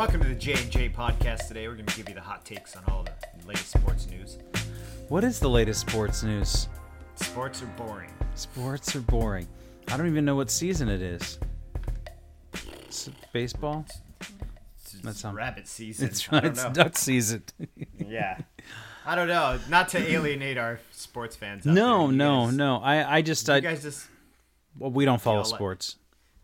Welcome to the J&J podcast today. We're going to give you the hot takes on all the latest sports news. What is the latest sports news? Sports are boring. Sports are boring. I don't even know what season it is. It's baseball? It's sound- rabbit season. It's it's duck season. Yeah. I don't know. Not to alienate our sports fans. no, there. No, guys- no. I, I just, You I, guys just, well, we don't follow feel like- sports.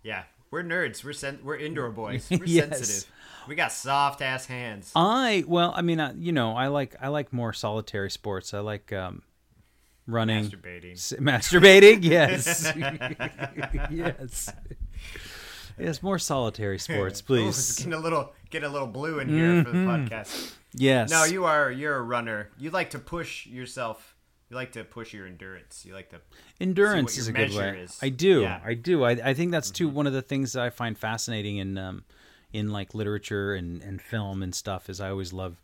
yeah. We're nerds. We're sen- we're indoor boys. We're Yes. sensitive. We got soft ass hands. I well, I mean, uh, you know, I like I like more solitary sports. I like um, running, Masturbating. S- masturbating. Yes, yes, yes. More solitary sports, please. getting a little get a little blue in here for the Mm-hmm. podcast. Yes. No, you are you're a runner. You like to push yourself. You like to push your endurance. You like to endurance is a good way. is. I do. Yeah. Mm-hmm. I do. I, I think that's too one of the things that I find fascinating in um, in like literature and, and film and stuff is I always love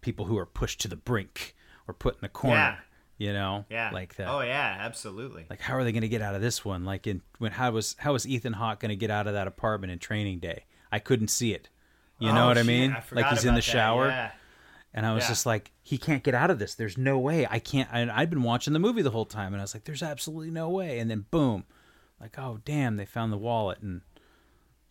people who are pushed to the brink or put in the corner. Yeah. You know, yeah. like that. Oh yeah, absolutely. like how are they going to get out of this one like in when how was how was ethan hawke going to get out of that apartment in training day i couldn't see it you know Oh, what i mean I like he's in the that, shower yeah. and i was Yeah. just like he can't get out of this there's no way i can't and i'd been watching the movie the whole time and i was like there's absolutely no way and then boom like oh damn they found the wallet and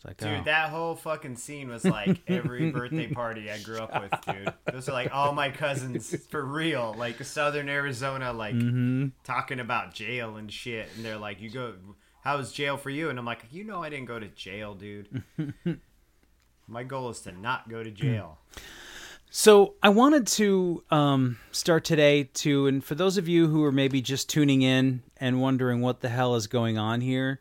like Dude, oh. that whole fucking scene was like every birthday party I grew up with, dude. Those are like all my cousins for real, like Southern Arizona, like Mm-hmm. talking about jail and shit. And they're like, "You go, how was jail for you?" And I'm like, "You know, I didn't go to jail, dude. my goal is to not go to jail." So I wanted to um, start today to, and for those of you who are maybe just tuning in and wondering what the hell is going on here,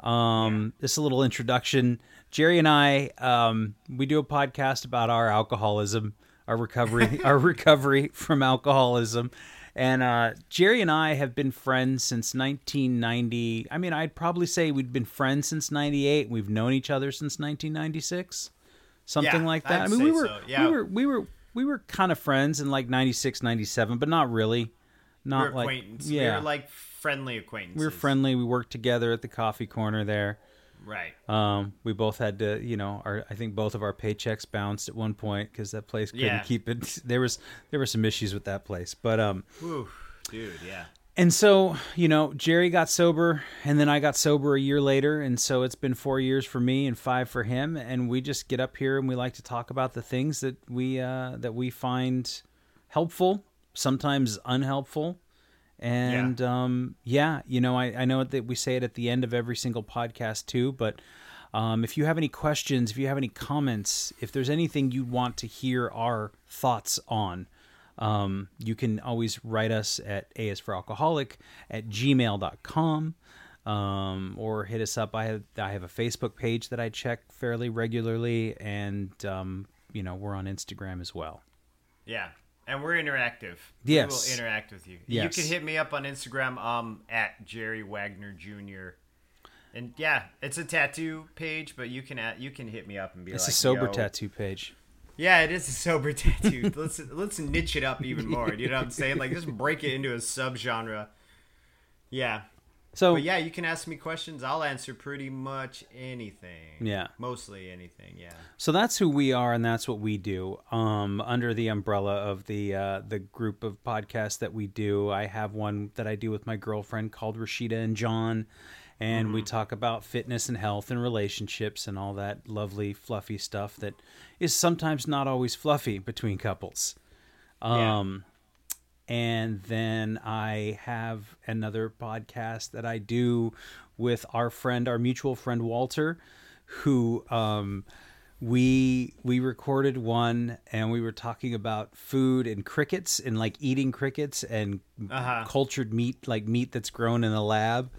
um, this is a little introduction. Jerry and I, um, we do a podcast about our alcoholism, our recovery, our recovery from alcoholism, and uh, Jerry and I have been friends since 1990. I mean, I'd probably say we'd been friends since '98. We've known each other since 1996 something Yeah, like that. I'd I mean, we were, so, yeah. we were, we were, we were kind of friends in like 96, 97, but not really. Not We're like, acquaintance. yeah, We were like friendly acquaintances. we were friendly. We worked together at the coffee corner there. right? Um, we both had to, you know, our I think both of our paychecks bounced at one point because that place couldn't Yeah. keep it. There was there were some issues with that place, but um, Whew, dude, yeah. and so, you know, Jerry got sober and then I got sober a year later. And so it's been four years for me and five for him. And we just get up here and we like to talk about the things that we, uh, that we find helpful, sometimes unhelpful. And, yeah. um, yeah, you know, I, I know that we say it at the end of every single podcast too, but, um, if you have any questions, if you have any comments, if there's anything you want to hear our thoughts on, um, you can always write us at A is for alcoholic at gmail.com um, or hit us up. I have, I have a Facebook page that I check fairly regularly, and, um, you know, we're on Instagram as well. Yeah. And we're interactive. Yes. We will interact with you. Yes. You can hit me up on Instagram um at Jerry Wagner Jr. And yeah, it's a tattoo page, but you can add, you can hit me up and be It's like a sober "Yo." tattoo page. Yeah, it is a sober tattoo. let's let's niche it up even more. You know what I'm saying? Like just break it into a subgenre. Yeah. So, But yeah, you can ask me questions. I'll answer pretty much anything. Yeah. Mostly anything, yeah. So that's who we are, and that's what we do. Um, under the umbrella of the uh, the group of podcasts that we do, I have one that I do with my girlfriend called Rashida and John, and we talk about fitness and health and relationships and all that lovely fluffy stuff that is sometimes not always fluffy between couples. Yeah. And then I have another podcast that I do with our friend, our mutual friend Walter, who um, we we recorded one, and we were talking about food and crickets and like eating crickets and Uh-huh. cultured meat, like meat that's grown in the lab.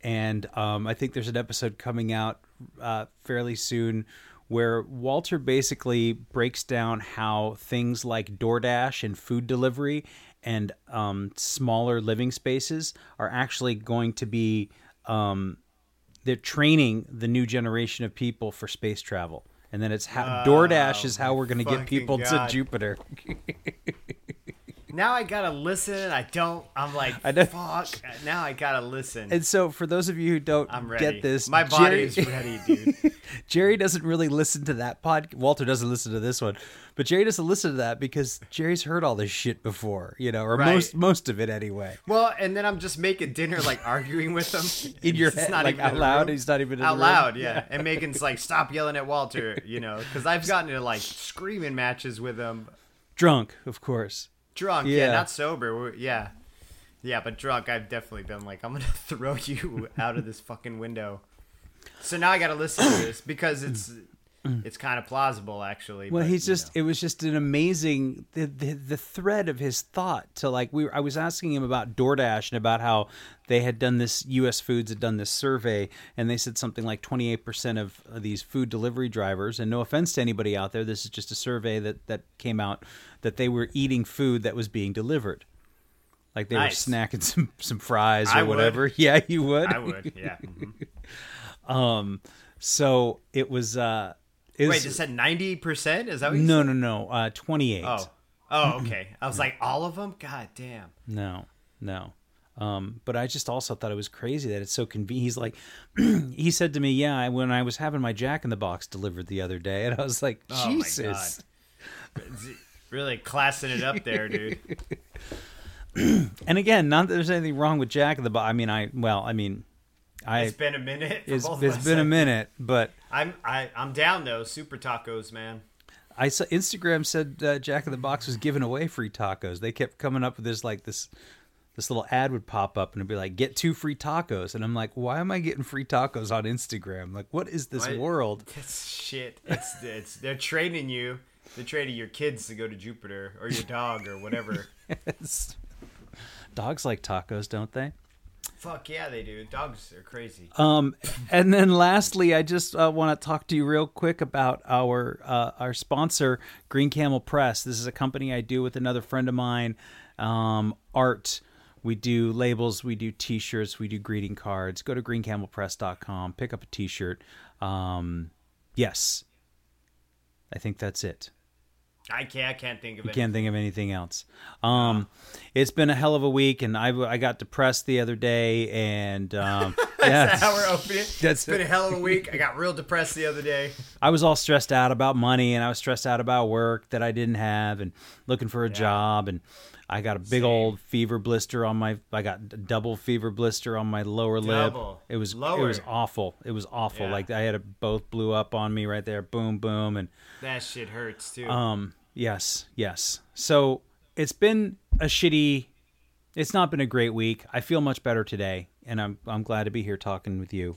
And um, I think there's an episode coming out uh, fairly soon where Walter basically breaks down how things like DoorDash and food delivery and um, smaller living spaces are actually going to be um, they're training the new generation of people for space travel. And then it's how DoorDash is how we're going to get people God. to Jupiter. Now I gotta listen. I don't. I'm like, I know. fuck. Now I gotta listen. And so, for those of you who don't I'm ready. get this, My body Jerry- is ready, dude. Jerry doesn't really listen to that pod. Walter doesn't listen to this one, but Jerry doesn't listen to that because Jerry's heard all this shit before, you know, or Right. most most of it anyway. Well, and then I'm just making dinner, like arguing with him In your head, not like even out loud. He's not even in out the room. loud, yeah. And Megan's like, "Stop yelling at Walter," you know, because I've gotten into like screaming matches with him, Drunk, of course. Drunk, yeah, Yeah. not sober, We're- yeah, yeah, but drunk. I've definitely been like, "I'm gonna throw you out of this fucking window." So now I got to listen to this because it's it's kind of plausible, actually. Well, but, he's just know. it was just an amazing the, the the thread of his thought to like we were, I was asking him about DoorDash and about how they had done this US Foods had done this survey and they said something like 28% of these food delivery drivers and no offense to anybody out there this is just a survey that that came out that they were eating food that was being delivered. Like they Nice. were snacking some some fries or I would. whatever. Yeah, you would. I would, yeah. mhm. Um so it was uh it Wait, it said ninety percent? Is that what you no, said? no, no. Uh 28. Oh, oh, okay. I was like, all of them. God damn. No, no. Um, but I just also thought it was crazy that it's so convenient. He's like, he said to me, "Yeah, I- when I was having my Jack in the Box delivered the other day," and I was like, Oh my "Jesus." Really classing it up there, dude. And again, not that there's anything wrong with Jack in the Box. I mean, I well, I mean, I It's been a minute. for it's, both of it's been a minute, but I'm I, I'm down though. Super tacos, man. I saw Instagram said uh, Jack in the Box was giving away free tacos. They kept coming up with this like this this little ad would pop up and it'd be like get two free tacos and I'm like why am I getting free tacos on Instagram? Like what is this Why- world? It's shit. It's it's they're training you. They're training your kids to go to Jupiter or your dog or whatever. It's- Dogs like tacos, don't they? Fuck yeah, they do. Dogs are crazy. Um, and then lastly, I just uh, want to talk to you real quick about our uh, our sponsor, Green Camel Press. This is a company I do with another friend of mine. Um, art. We do labels, we do T-shirts, we do greeting cards. Go to greencamelpress.com, pick up a T-shirt. Um, yes, I think that's it. I can't. I can't think of it. Can't think of anything else. Um, it's been a hell of a week, and I I got depressed the other day, and um, yeah, That's how we're opening. That's it's been a hell of a week. I got real depressed the other day. I was all stressed out about money, and I was stressed out about work that I didn't have, and looking for a job, and I got a big Same. old fever blister on my. I got a double fever blister on my lower Double. lip. It was it was awful. It was awful. Yeah. Like I had it both blew up on me right there. Boom, boom, and That shit hurts too. um, yes, yes. So it's been a shitty. It's not been a great week. I feel much better today, and I'm I'm glad to be here talking with you.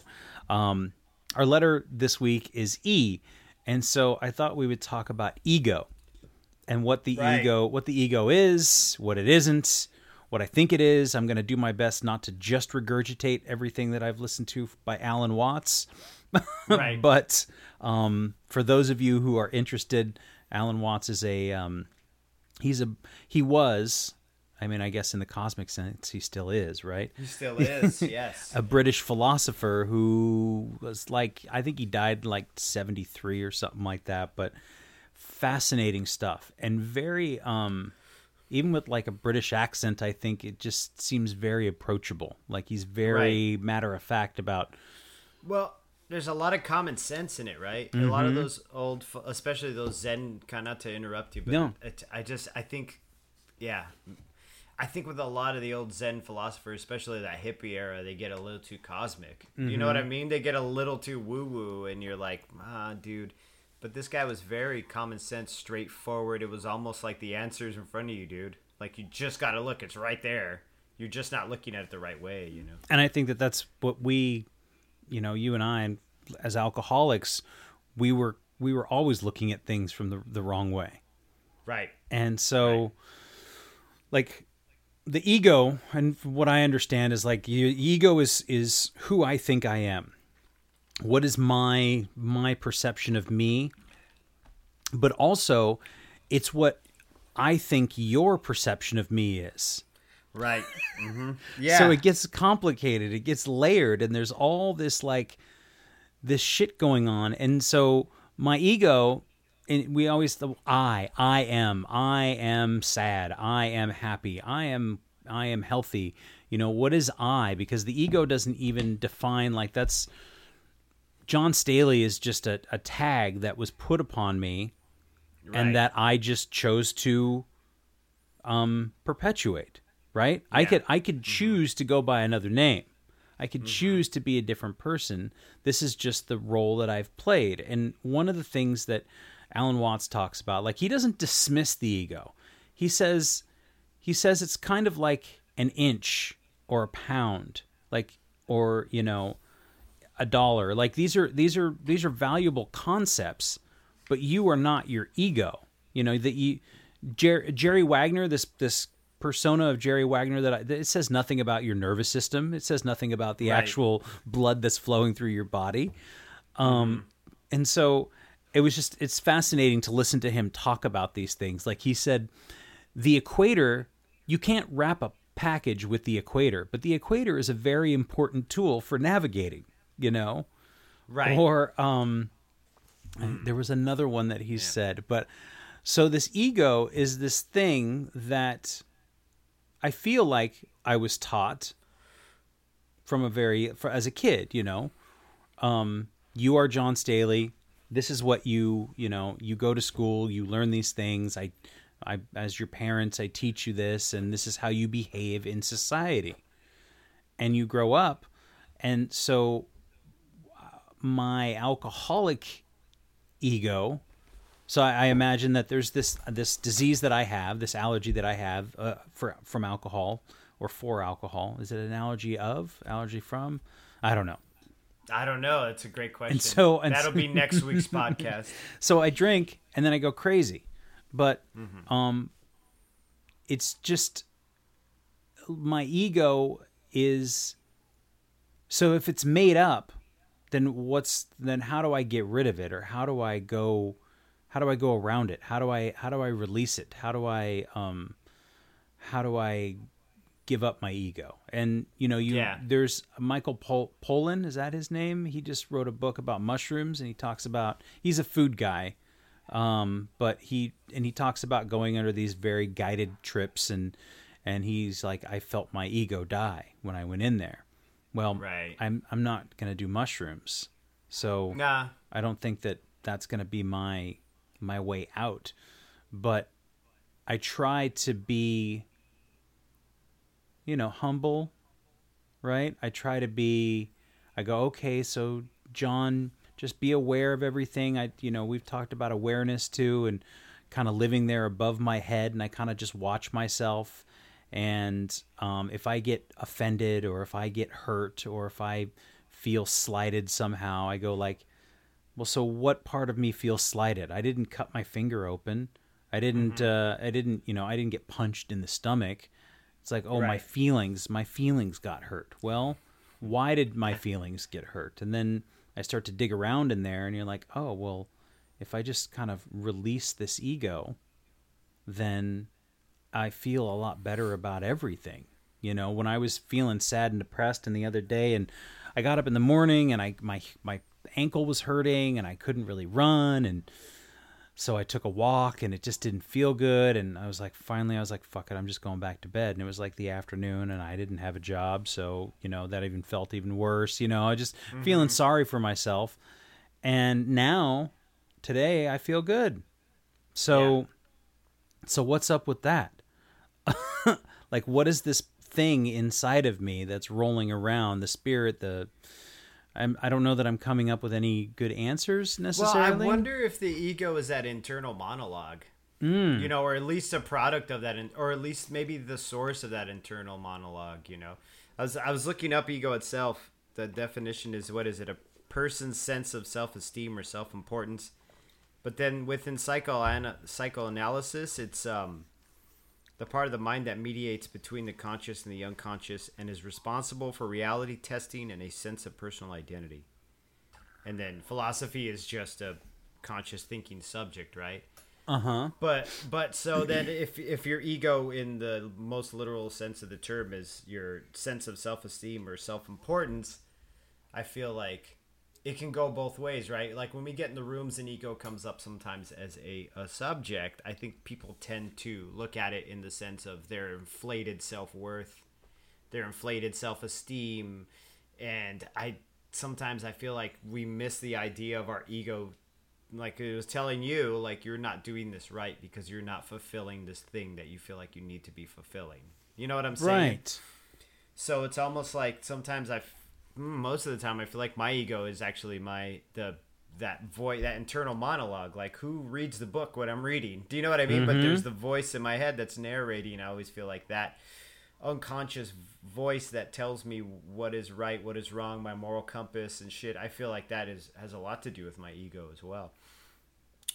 Um, our letter this week is E, and so I thought we would talk about ego and what the Right. ego what the ego is, what it isn't, what I think it is. I'm going to do my best not to just regurgitate everything that I've listened to by Alan Watts. right. But um, for those of you who are interested, Alan Watts is a um, he's a he was. I mean, I guess in the cosmic sense, he still is, right? he still is. Yes. A British philosopher who was like, I think he died like 73 or something like that, but fascinating stuff and very, um, even with like a British accent, I think it just seems very approachable. Like he's very matter of fact about Well, there's a lot of common sense in it, right? A lot of those old, especially those Zen, kind of not to interrupt you, but No. it, I just, I think, yeah, I think with a lot of the old Zen philosophers, especially that hippie era, they get a little too cosmic. You know what I mean? They get a little too woo woo, and you're like, ah, dude. But this guy was very common sense, straightforward. It was almost like the answer's in front of you, dude. Like you just got to look; it's right there. You're just not looking at it the right way, you know. and I think that that's what we, you know, you and I, as alcoholics, we were we were always looking at things from the the wrong way, Right. and so, like, the ego, and what I understand is like, the ego is is who I think I am. What is my my perception of me, but also, it's what I think your perception of me is. Right. mm-hmm. Yeah. So it gets complicated, it gets layered, and there's all this like this shit going on. And so my ego, and we always the I, I am, I am sad, I am happy, I am, I am healthy. You know what is I? Because the ego doesn't even define like that's. John Staley is just a, a tag that was put upon me, Right. and that I just chose to um, perpetuate. Right? I could I could choose to go by another name. I could choose to be a different person. This is just the role that I've played. And one of the things that Alan Watts talks about, like he doesn't dismiss the ego. He says he says it's kind of like an inch or a pound, like or you know, a dollar. Like these are these are these are valuable concepts, but you are not your ego. You know that you Jer- Jerry Wagner, this this persona of Jerry Wagner that I, it says nothing about your nervous system. It says nothing about the Right. actual blood that's flowing through your body. Um, and so it was just it's fascinating to listen to him talk about these things. Like he said, the equator you can't wrap a package with the equator, but the equator is a very important tool for navigating. You know, right. or um, there was another one that he said, but so this ego is this thing that I feel like I was taught from a very for, as a kid. You know, um, you are John Staley. This is what you you know. You go to school. You learn these things. I, I as your parents, I teach you this, and this is how you behave in society. And you grow up, and so my alcoholic ego. So I, I imagine that there's this this disease that I have, this allergy that I have uh, for from alcohol or for alcohol. Is it an allergy of, allergy from? I don't know. I don't know. That's a great question. And so- and that'll so- be next week's podcast. So I drink and then I go crazy, but um, it's just my ego is. So if it's made up, then what's then how do I get rid of it or how do I go how do I go around it? How do I how do I release it? How do I um how do I give up my ego? And you know, you Yeah. there's Michael Pol- Pollan, is that his name? He just wrote a book about mushrooms and he talks about he's a food guy. Um but he and he talks about going under these very guided trips and and he's like I felt my ego die when I went in there. Well, Right. I'm I'm not going to do mushrooms. So Nah. I don't think that that's going to be my my way out. But I try to be you know, humble, right? I try to be I go, "Okay, so John, just be aware of everything." I you know, we've talked about awareness too and kind of living there above my head and I kind of just watch myself and um, if I get offended or if I get hurt or if I feel slighted somehow, I go like, well, so what part of me feels slighted? I didn't cut my finger open. I didn't. Uh, I didn't. You know, I didn't get punched in the stomach. It's like, oh, my feelings. My feelings got hurt. Well, why did my feelings get hurt? And then I start to dig around in there, and you're like, oh, well, if I just kind of release this ego, then I feel a lot better about everything. You know, when I was feeling sad and depressed and the other day and I got up in the morning and I my my ankle was hurting and I couldn't really run and so I took a walk and it just didn't feel good and I was like finally I was like fuck it I'm just going back to bed. And it was like the afternoon and I didn't have a job so you know that even felt even worse you know? I just mm-hmm. feeling sorry for myself. And now today I feel good. So so what's up with that like what is this thing inside of me that's rolling around the spirit the I'm, I don't know that I'm coming up with any good answers necessarily. Well, I wonder if the ego is that internal monologue, mm. you know, or at least a product of that, in, or at least maybe the source of that internal monologue. You know, I was I was looking up ego itself. The definition is what is it? A person's sense of self-esteem or self-importance. But then within psycho psychoanalysis, it's um, the part of the mind that mediates between the conscious and the unconscious and is responsible for reality testing and a sense of personal identity. And then philosophy is just a conscious thinking subject, right? Uh-huh. But but so then if if your ego in the most literal sense of the term is your sense of self-esteem or self-importance, I feel like it can go both ways, right? Like when we get in the rooms and ego comes up sometimes as a, a subject, I think people tend to look at it in the sense of their inflated self worth, their inflated self esteem. And I sometimes I feel like we miss the idea of our ego like it was telling you like you're not doing this right because you're not fulfilling this thing that you feel like you need to be fulfilling. You know what I'm saying? Right. So it's almost like sometimes I most of the time I feel like my ego is actually my the that voice that internal monologue like who reads the book what I'm reading? Do you know what I mean? Mm-hmm. but there's the voice in my head that's narrating. I always feel like that unconscious voice that tells me what is right what is wrong my moral compass and shit. I feel like that is has a lot to do with my ego as well.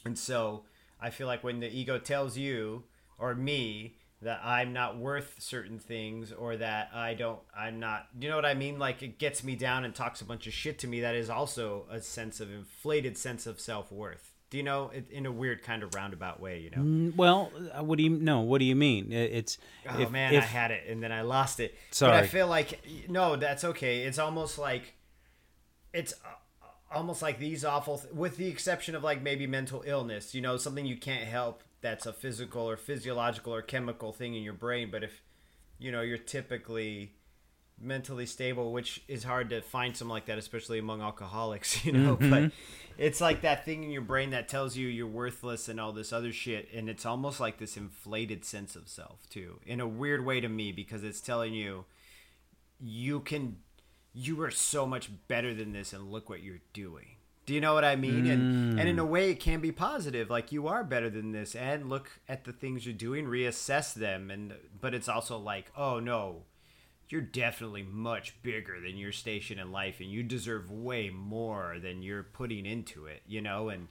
And so I feel like when the ego tells you or me that I'm not worth certain things or that I don't I'm not you know what I mean like it gets me down and talks a bunch of shit to me that is also a sense of inflated sense of self-worth. Do you know it, in a weird kind of roundabout way, you know? Mm, well, uh, what do you know? What do you mean? It's Oh if, man, if, I had it and then I lost it. Sorry. But I feel like no, that's okay. It's almost like it's uh, almost like these awful th- with the exception of like maybe mental illness, you know, something you can't help that's a physical or physiological or chemical thing in your brain. But if you know you're typically mentally stable, which is hard to find something like that, especially among alcoholics, you know. Mm-hmm. But it's like that thing in your brain that tells you you're worthless and all this other shit, and it's almost like this inflated sense of self too, in a weird way to me, because it's telling you you can, you are so much better than this, and look what you're doing. Do you know what I mean? Mm. And and in a mm. way, it can be positive. Like you are better than this, and look at the things you're doing, reassess them. And but it's also like, oh no, you're definitely much bigger than your station in life, and you deserve way more than you're putting into it. You know, and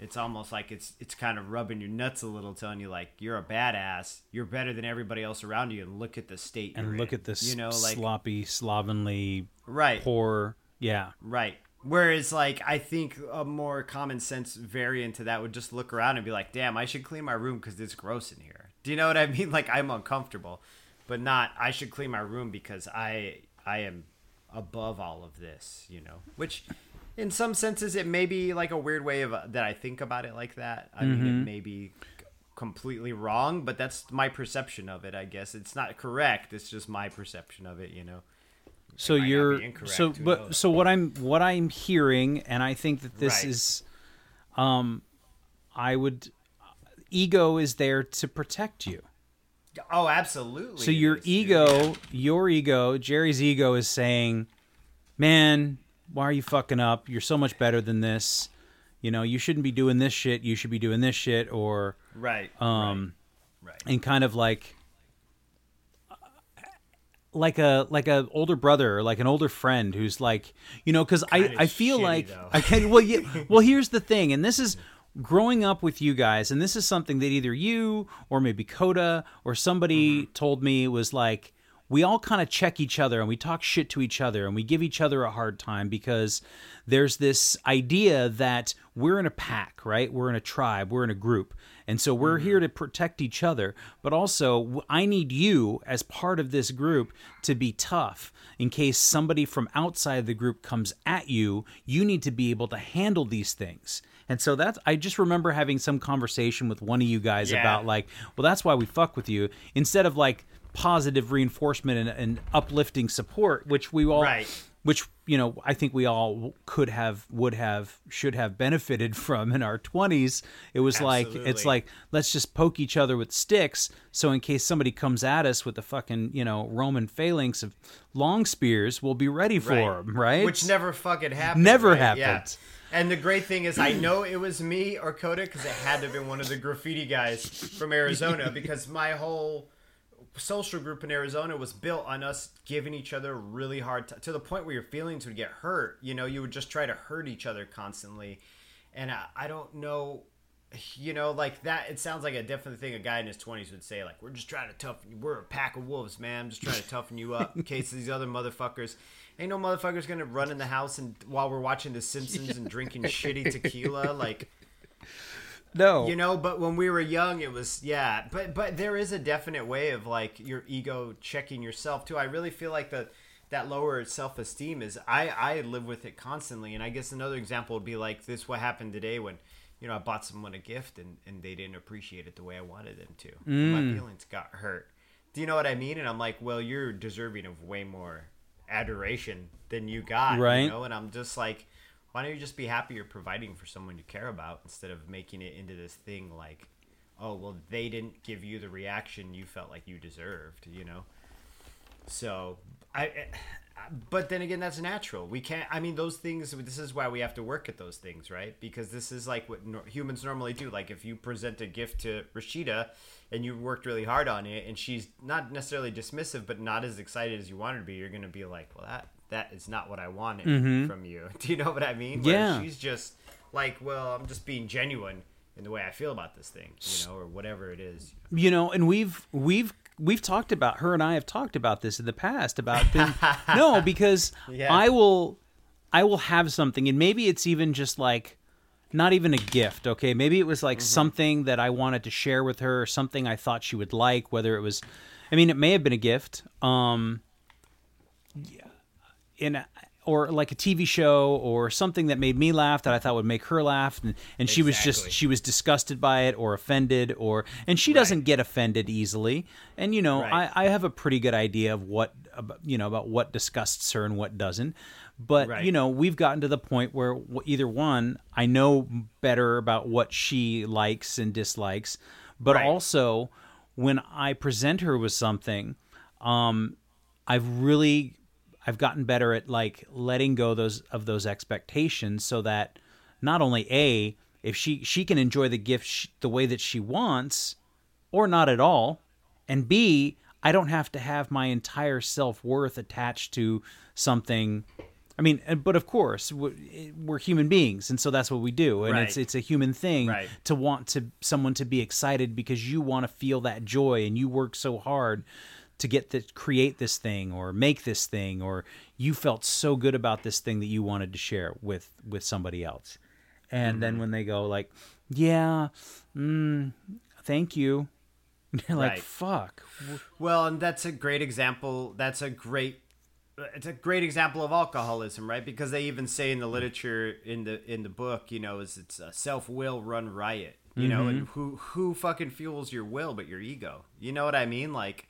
it's almost like it's it's kind of rubbing your nuts a little, telling you like you're a badass, you're better than everybody else around you, and look at the state. And look in. at this, you know, like sloppy, slovenly, right, poor. Yeah. Right. Whereas, like, I think a more common sense variant to that would just look around and be like, damn, I should clean my room because it's gross in here. Do you know what I mean? Like, I'm uncomfortable, but not, I should clean my room because I, I am above all of this, you know? Which, in some senses, it may be like a weird way of uh, that I think about it like that. I mm-hmm. mean, it mm-hmm. may be completely wrong, but that's my perception of it, I guess. It's not correct, it's just my perception of it, you know? So you're so but so what i'm what i'm hearing and i think that this right. is um i would ego is there to protect you oh absolutely so your ego yeah. your ego jerry's ego is saying man why are you fucking up you're so much better than this you know you shouldn't be doing this shit you should be doing this shit or right um right, right. and kind of like like a like a older brother or like an older friend who's like you know because I I feel shitty, like though. I can well yeah well here's the thing and this is growing up with you guys and this is something that either you or maybe Coda or somebody mm-hmm. told me was like we all kind of check each other and we talk shit to each other and we give each other a hard time because there's this idea that we're in a pack, right? We're in a tribe, we're in a group. And so we're mm-hmm. here to protect each other, but also I need you as part of this group to be tough. In case somebody from outside the group comes at you, you need to be able to handle these things. And so that's I just remember having some conversation with one of you guys yeah. about like, well, that's why we fuck with you instead of like positive reinforcement and, and uplifting support, which we all right which you know I think we all could have, would have, should have benefited from in our twenties. It was like it's like let's just poke each other with sticks, so in case somebody comes at us with the fucking you know Roman phalanx of long spears, we'll be ready for Right. them, right? Which never fucking happened. Never right? Yeah. happened. And the great thing is, I know it was me or Coda because it had to have been one of the graffiti guys from Arizona because my whole social group in Arizona was built on us giving each other really hard time to the point where your feelings would get hurt. You know, you would just try to hurt each other constantly. And I, I don't know, you know, like that. It sounds like a different thing a guy in his 20s would say, like, we're just trying to toughen you. We're a pack of wolves, man. I'm just trying to toughen you up in case these other motherfuckers. Ain't no motherfuckers gonna run in the house and while we're watching The Simpsons and drinking shitty tequila, like no, you know but when we were young it was yeah. But but there is a definite way of like your ego checking yourself too. I really feel like the that lower self-esteem is i i live with it constantly. And i guess another example would be like this what happened today when you know i bought someone a gift and and they didn't appreciate it the way i wanted them to. Mm. My feelings got hurt. Do you know what i mean? And i'm like well you're deserving of way more adoration than you got Right. you know? And i'm just like why don't you just be happy you're providing for someone you care about instead of making it into this thing like oh well they didn't give you the reaction you felt like you deserved you know? So i but then again that's natural. We can't i mean those things this is why we have to work at those things right? Because this is like what nor- humans normally do. Like if you present a gift to rashida and you worked really hard on it and she's not necessarily dismissive but not as excited as you wanted to be you're gonna be like well that that is not what i wanted from you. Do you know what i mean? Yeah. she's just like well i'm just being genuine in the way i feel about this thing you know or whatever it is. You know and we've we've we've talked about her and i have talked about this in the past about them no because Yeah. i will i will have something and maybe it's even just like not even a gift okay? Maybe it was like something that i wanted to share with her or something i thought she would like whether it was i mean it may have been a gift um in a, or like a TV show or something that made me laugh that I thought would make her laugh. And, and she was just she was disgusted by it or offended or and she doesn't get offended easily. And you know Right. I, I have a pretty good idea of what you know about what disgusts her and what doesn't. But Right. you know we've gotten to the point where either one I know better about what she likes and dislikes but also when I present her with something um I've really I've gotten better at like letting go those of those expectations so that not only a if she she can enjoy the gift sh- the way that she wants or not at all and b I don't have to have my entire self-worth attached to something I mean but of course we're human beings and so that's what we do and it's it's a human thing Right. to want to someone to be excited because you want to feel that joy and you work so hard to get to create this thing or make this thing or you felt so good about this thing that you wanted to share with with somebody else and Mm-hmm. then when they go like yeah mm, thank you you're like Right. fuck Well, and that's a great example. That's a great it's a great example of alcoholism, right? Because they even say in the literature in the in the book, you know, is it's a self will run riot. You know, and who who fucking fuels your will but your ego? You know what I mean? Like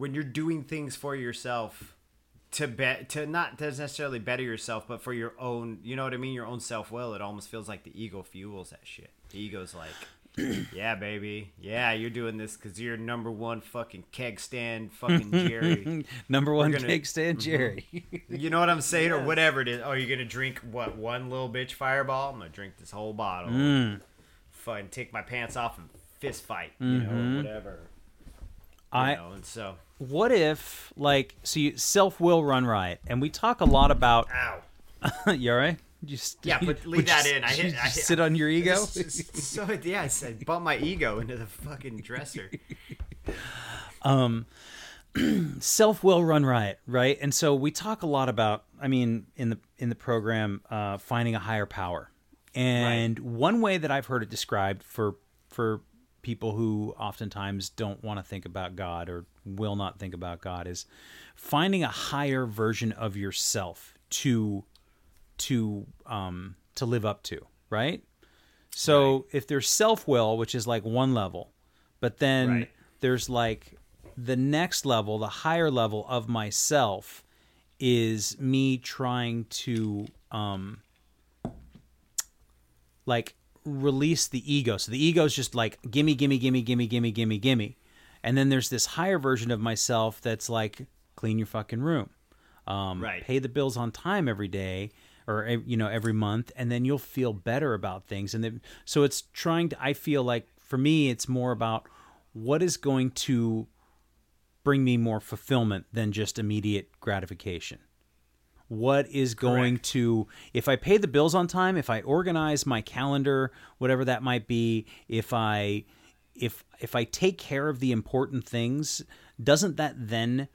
when you're doing things for yourself to bet to not to necessarily better yourself, but for your own, you know what I mean, your own self will. It almost feels like the ego fuels that shit. The ego's like, yeah, baby, yeah, you're doing this because you're number one fucking keg stand, fucking Jerry. number one gonna- cake stand jerry you know what I'm saying, or whatever it is. Oh, you're gonna drink what one little bitch fireball? I'm gonna drink this whole bottle. Mm. Fun, take my pants off and fist fight, you know, whatever. I- know, and so, what if like so you self will run riot and we talk a lot about ow. you all right just Yeah, but leave you that in. I hit- I hit- sit on your ego so yeah, I said, bump my ego into the fucking dresser. Um, self will run riot right and so we talk a lot about i mean in the in the program uh, finding a higher power and one way that i've heard it described for for people who oftentimes don't want to think about god or will not think about god is finding a higher version of yourself to to um to live up to right so if there's self will which is like one level but then Right. there's like the next level, the higher level of myself is me trying to um like release the ego. So the ego is just like gimme, gimme, gimme, gimme, gimme, gimme, gimme. And then there's this higher version of myself that's like clean your fucking room, um, Right. pay the bills on time every day or you know every month, and then you'll feel better about things. And then, so it's trying to. I feel like for me, it's more about what is going to bring me more fulfillment than just immediate gratification what is going Correct. to if i pay the bills on time if i organize my calendar whatever that might be if i if if i take care of the important things doesn't that then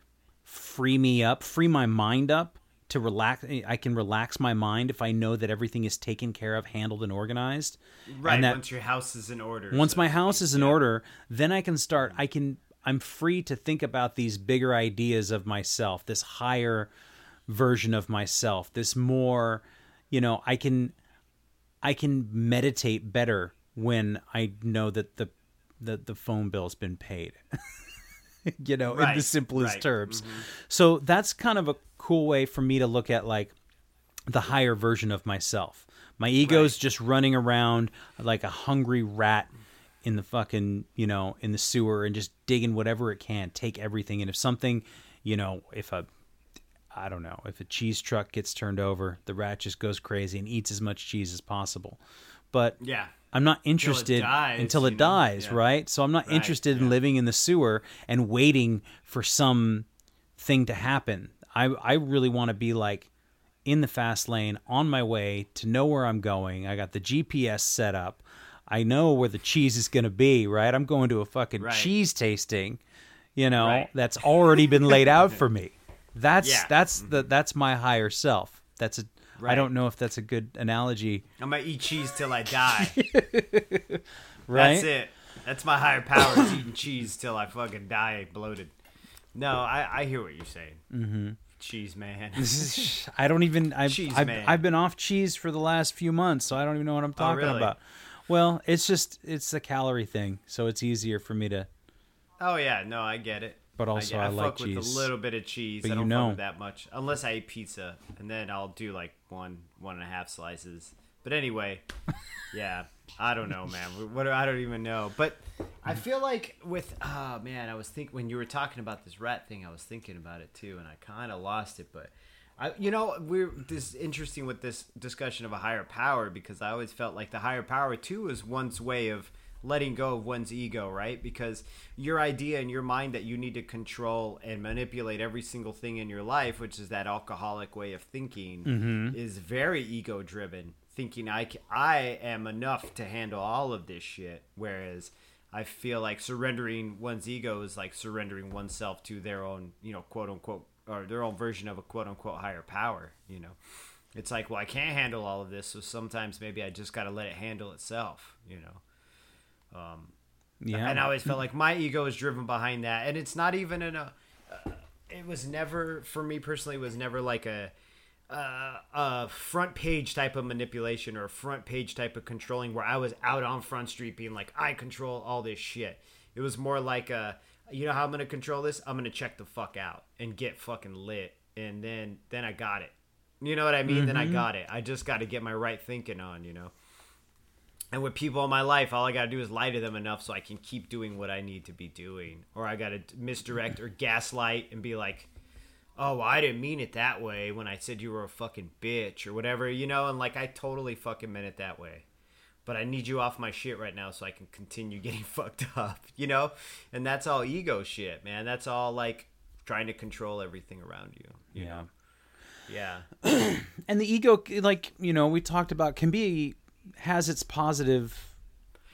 free me up free my mind up to relax i can relax my mind if i know that everything is taken care of handled and organized Right. and that once your house is in order. once so my house is in Yeah. order then i can start i can i'm free to think about these bigger ideas of myself this higher version of myself this more you know i can i can meditate better when i know that the the, the phone bill's been paid you know in the simplest right. terms mm-hmm. so that's kind of a cool way for me to look at like the higher version of myself. My ego's Right. just running around like a hungry rat in the fucking, you know, in the sewer and just digging whatever it can, take everything. And if something, you know, if a I don't know, if a cheese truck gets turned over, the rat just goes crazy and eats as much cheese as possible. But Yeah. I'm not interested dies, until it dies, Yeah. right? So I'm not Right, interested in living in the sewer and waiting for some thing to happen. I I really want to be like in the fast lane on my way to know where I'm going. I got the GPS set up. I know where the cheese is going to be, right? I'm going to a fucking Right. cheese tasting, you know, Right. that's already been laid out for me. That's Yeah. that's the that's my higher self. That's a I Right. don't know if that's a good analogy, I'm gonna eat cheese till I die. right? That's it. That's my higher power is eating cheese till I fucking die bloated. No, I, I hear what you're saying. Mm-hmm. Cheese man. I don't even. I've, Cheese I've, man. I've been off cheese for the last few months, so I don't even know what I'm talking really? about. Well, it's just it's a calorie thing, so it's easier for me to. oh yeah, no, I get it. But also I, get, I like fuck with cheese. a little bit of cheese. But I you don't know- fuck with that much unless I eat pizza, and then I'll do like one one and a half slices. But anyway, yeah, I don't know, man. What I don't even know. But I feel like with oh man, I was think when you were talking about this rat thing, I was thinking about it too, and I kind of lost it. But I, you know, we're this interesting with this discussion of a higher power because I always felt like the higher power too is one's way of letting go of one's ego, right? Because your idea in your mind that you need to control and manipulate every single thing in your life, which is that alcoholic way of thinking, mm-hmm. is very ego driven. Thinking I, I am enough to handle all of this shit. Whereas I feel like surrendering one's ego is like surrendering oneself to their own, you know, quote unquote, or their own version of a quote unquote higher power, you know. It's like, well, I can't handle all of this, so sometimes maybe I just got to let it handle itself, you know. Yeah, And I always felt like my ego is driven behind that, and it's not even in a. Uh, it was never for me personally. It was never like a. Uh, a front page type of manipulation or a front page type of controlling where I was out on Front Street being like, I control all this shit. It was more like a, you know how I'm gonna control this? I'm gonna check the fuck out and get fucking lit, and then then I got it. You know what I mean? Then I got it. I just got to get my right thinking on. You know. And with people in my life, all I got to do is lie to them enough so I can keep doing what I need to be doing. Or I got to misdirect or gaslight and be like, oh, I didn't mean it that way when I said you were a fucking bitch or whatever, you know? And like, I totally fucking meant it that way. But I need you off my shit right now so I can continue getting fucked up, you know? And that's all ego shit, man. That's all like trying to control everything around you. you yeah. know? Yeah. And the ego, like you know, we talked about, can be has its positive.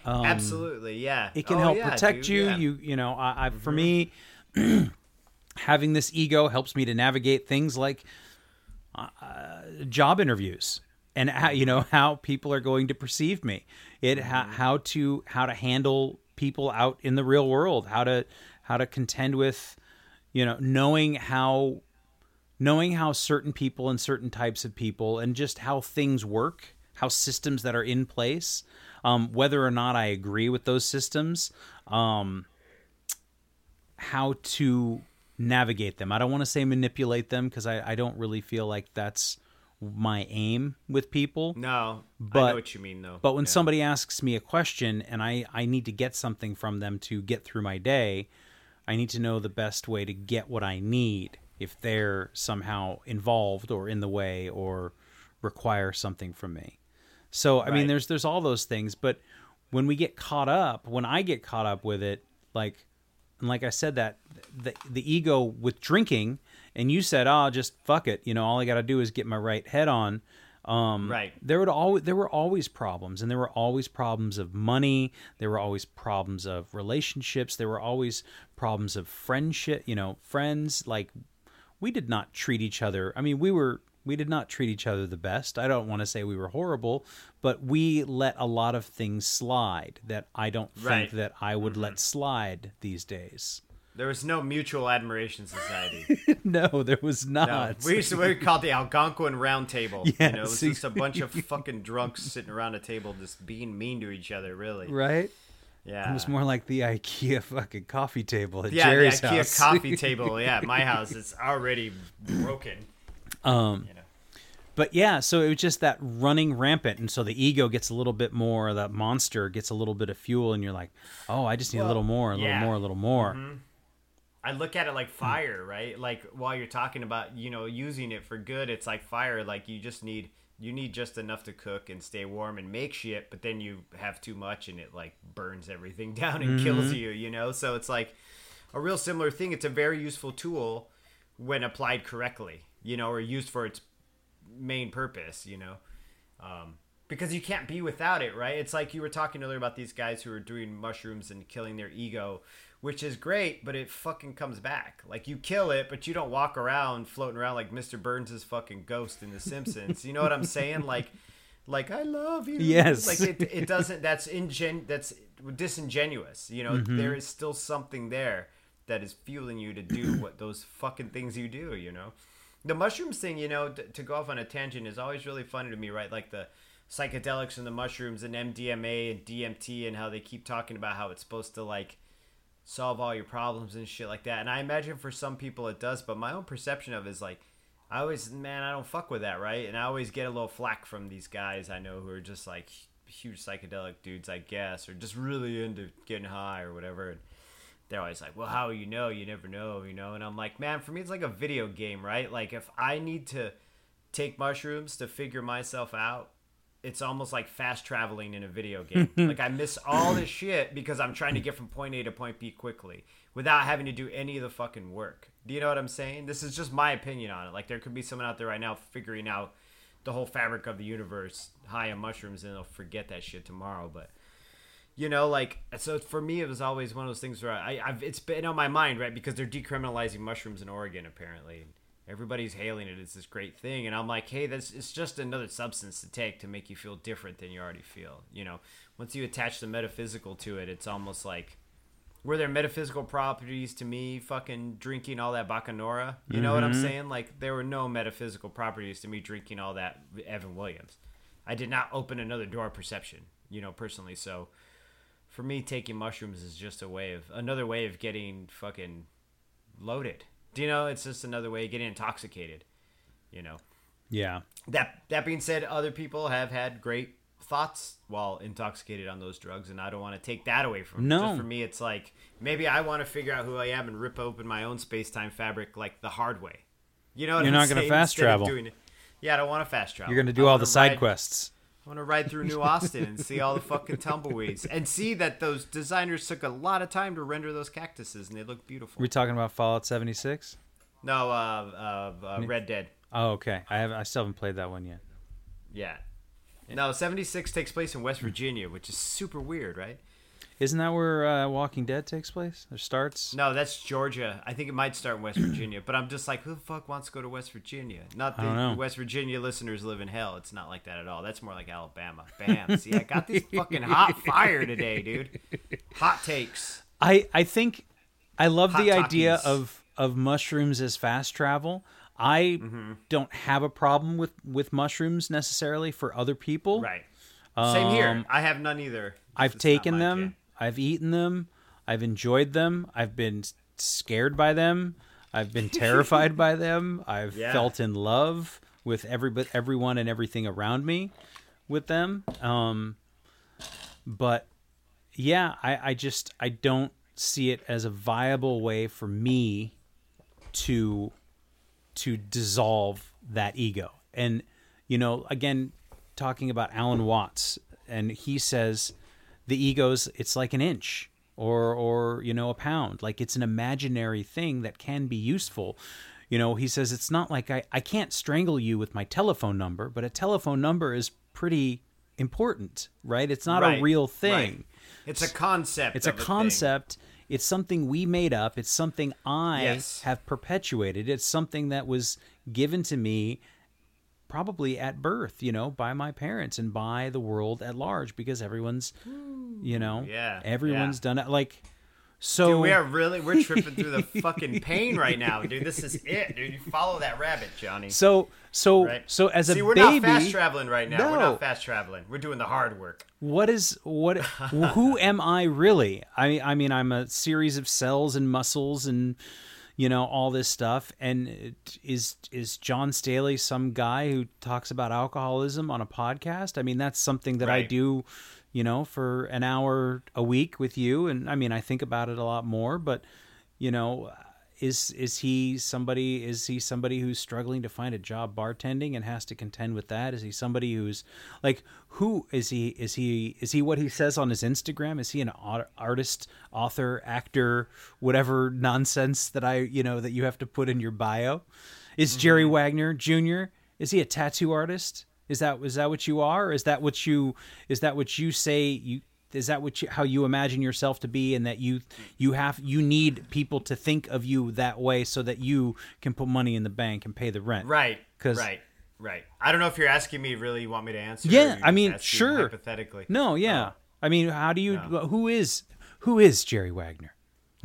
Um, Absolutely. Yeah. it can Oh, help yeah, protect dude, you. yeah. Mm-hmm. You you know, I, I for me, having this ego helps me to navigate things like uh, job interviews and how, you know how people are going to perceive me. It how, Mm-hmm. how to how to handle people out in the real world. How to how to contend with, you know, knowing how knowing how certain people and certain types of people and just how things work, how systems that are in place, um, whether or not I agree with those systems, um, how to navigate them. I don't want to say manipulate them because I, I don't really feel like that's my aim with people. No, I know But- what you mean though. But when Yeah. somebody asks me a question and I, I need to get something from them to get through my day, I need to know the best way to get what I need if they're somehow involved or in the way or require something from me. So I mean there's there's all those things, but when we get caught up, when I get caught up with it, like and like I said that the the ego with drinking and you said, "Oh, just fuck it. You know, all I got to do is get my right head on." Um, Right. There would always there were always problems, and there were always problems of money. There were always problems of relationships. There were always problems of friendship. You know, friends like we did not treat each other. I mean, we were we did not treat each other the best. I don't want to say we were horrible, but we let a lot of things slide that I don't think that I would let mm-hmm. slide these days. there was no mutual admiration society. no, there was No, not. we used to we called the Algonquin Round Table. you know, it was just a bunch of fucking drunks sitting around a table, just being mean to each other. Really, right? yeah. It was more like the IKEA fucking coffee table at yeah, Jerry's the IKEA house. coffee table. Yeah, at my house it's already broken. Um, You know. but yeah, so it was just that running rampant, and so the ego gets a little bit more. That monster gets a little bit of fuel, and you're like, oh, I just need a little more, a little more, a little more. I look at it like fire, right? Like while you're talking about, you know, using it for good, it's like fire. Like you just need you need just enough to cook and stay warm and make shit, but then you have too much and it like burns everything down and kills you, you know? So it's like a real similar thing. It's a very useful tool when applied correctly, you know, or used for its main purpose, you know. Um, because you can't be without it, right? It's like you were talking earlier about these guys who are doing mushrooms and killing their ego, which is great, but it fucking comes back. Like you kill it, but you don't walk around floating around like Mr. Burns' fucking ghost in The Simpsons. you know what I'm saying? Like, like I love you. Yes. Like it, it doesn't. That's ingen. That's disingenuous. You know, there is still something there that is fueling you to do what those fucking things you do. You know, the mushrooms thing. You know, to go off on a tangent is always really funny to me. Right, like the psychedelics and the mushrooms and MDMA and DMT and how they keep talking about how it's supposed to like solve all your problems and shit like that. And I imagine for some people it does, but my own perception of is like I always man, I don't fuck with that, right? And I always get a little flack from these guys I know who are just like huge psychedelic dudes, I guess, or just really into getting high or whatever. And they're always like, "Well, how you know? You never know, you know." And I'm like, "Man, for me it's like a video game, right? Like if I need to take mushrooms to figure myself out, it's almost like fast traveling in a video game. like I miss all this shit because I'm trying to get from point A to point B quickly without having to do any of the fucking work. Do you know what I'm saying? This is just my opinion on it. Like there could be someone out there right now figuring out the whole fabric of the universe high on mushrooms and they'll forget that shit tomorrow, but you know, like so for me, it was always one of those things where I, I've it's been on my mind, right? Because they're decriminalizing mushrooms in Oregon, apparently. Everybody's hailing it. As this great thing, and I'm like, hey, this it's just another substance to take to make you feel different than you already feel. You know, once you attach the metaphysical to it, it's almost like were there metaphysical properties to me fucking drinking all that bacanora? You know what i'm mm-hmm. saying? Like there were no metaphysical properties to me drinking all that evan williams. I did not open another door of perception you know personally. So for me taking mushrooms is just a way of another way of getting fucking loaded do you know it's just another way of getting intoxicated you know Yeah. that that being said other people have had great thoughts while intoxicated on those drugs and i don't want to take that away from them. No. Just for me it's like maybe i want to figure out who i am and rip open my own space-time fabric like the hard way you know what You're I'm not gonna fast travel. doing it- yeah i don't want to fast travel You're going to I do all the side ride- quests. I want to ride through New Austin and see all the fucking tumbleweeds and see that those designers took a lot of time to render those cactuses and they look beautiful. We're talking about Fallout 76? No, uh, uh, uh, Red Dead. Oh, okay. I have I still haven't played that one yet. Yeah. No, 76 takes place in West Virginia, which is super weird, right? Isn't that where uh, Walking Dead takes place? Or starts? No, that's Georgia. I think it might start in West Virginia, but I'm just like, who the fuck wants to go to West Virginia? Not I don't know. the West Virginia listeners live in hell. It's not like that at all. That's more like Alabama. Bam. See, I got this fucking hot fire today, dude. Hot takes. I I think I love Hot the idea of of mushrooms as fast travel. I Mm-hmm. don't have a problem with with mushrooms necessarily for other people. Right. Same here. Um, I have none either. I've taken them. I've eaten them. I've enjoyed them. I've been scared by them. I've been terrified by them. I've Yeah. felt in love with every everyone and everything around me with them. Um, but yeah, I, I just I don't see it as a viable way for me to to dissolve that ego. And you know, again, talking about Alan Watts, and he says the ego's it's like an inch or or you know a pound, like it's an imaginary thing that can be useful. You know, he says it's not like I, I can't strangle you with my telephone number, but a telephone number is pretty important, right? It's not Right, a real right. thing. It's a concept. It's a thing. concept. It's something we made up. It's something I Yes. have perpetuated. It's something that was given to me probably at birth, you know, by my parents and by the world at large because everyone's, you know, Yeah, everyone's yeah. done it. Like, so Dude, we are really we're tripping through the fucking pain right now, dude. This is it, dude. You follow that rabbit, Johnny. so, so, right? so as See, a we're baby, not fast traveling right now. We're not fast traveling. We're doing the hard work. what is what who am i really i i mean i'm a series of cells and muscles and you know all this stuff. And it- is is john staley some guy who talks about alcoholism on a podcast? I mean that's something that i do you know for an hour a week with you. And i mean i think about it a lot more but you know is is he somebody is he somebody who's struggling to find a job bartending and has to contend with that? Is he somebody who's like who is he is he is he what he says on his instagram? Is he an artist author actor whatever nonsense that i you know that you have to put in your bio? Is mm-hmm. jerry wagner jr is he a tattoo artist? Is that is that what you are? Is that what you is that what you say you is that what you, how you imagine yourself to be and that you you have you need people to think of you that way so that you can put money in the bank and pay the rent Right. 'Cause- right. Right. I don't know if you're asking me really you want me to answer. Yeah, I mean, sure. Hypothetically. no oh. yeah Oh. i mean how do you No. who is who is jerry wagner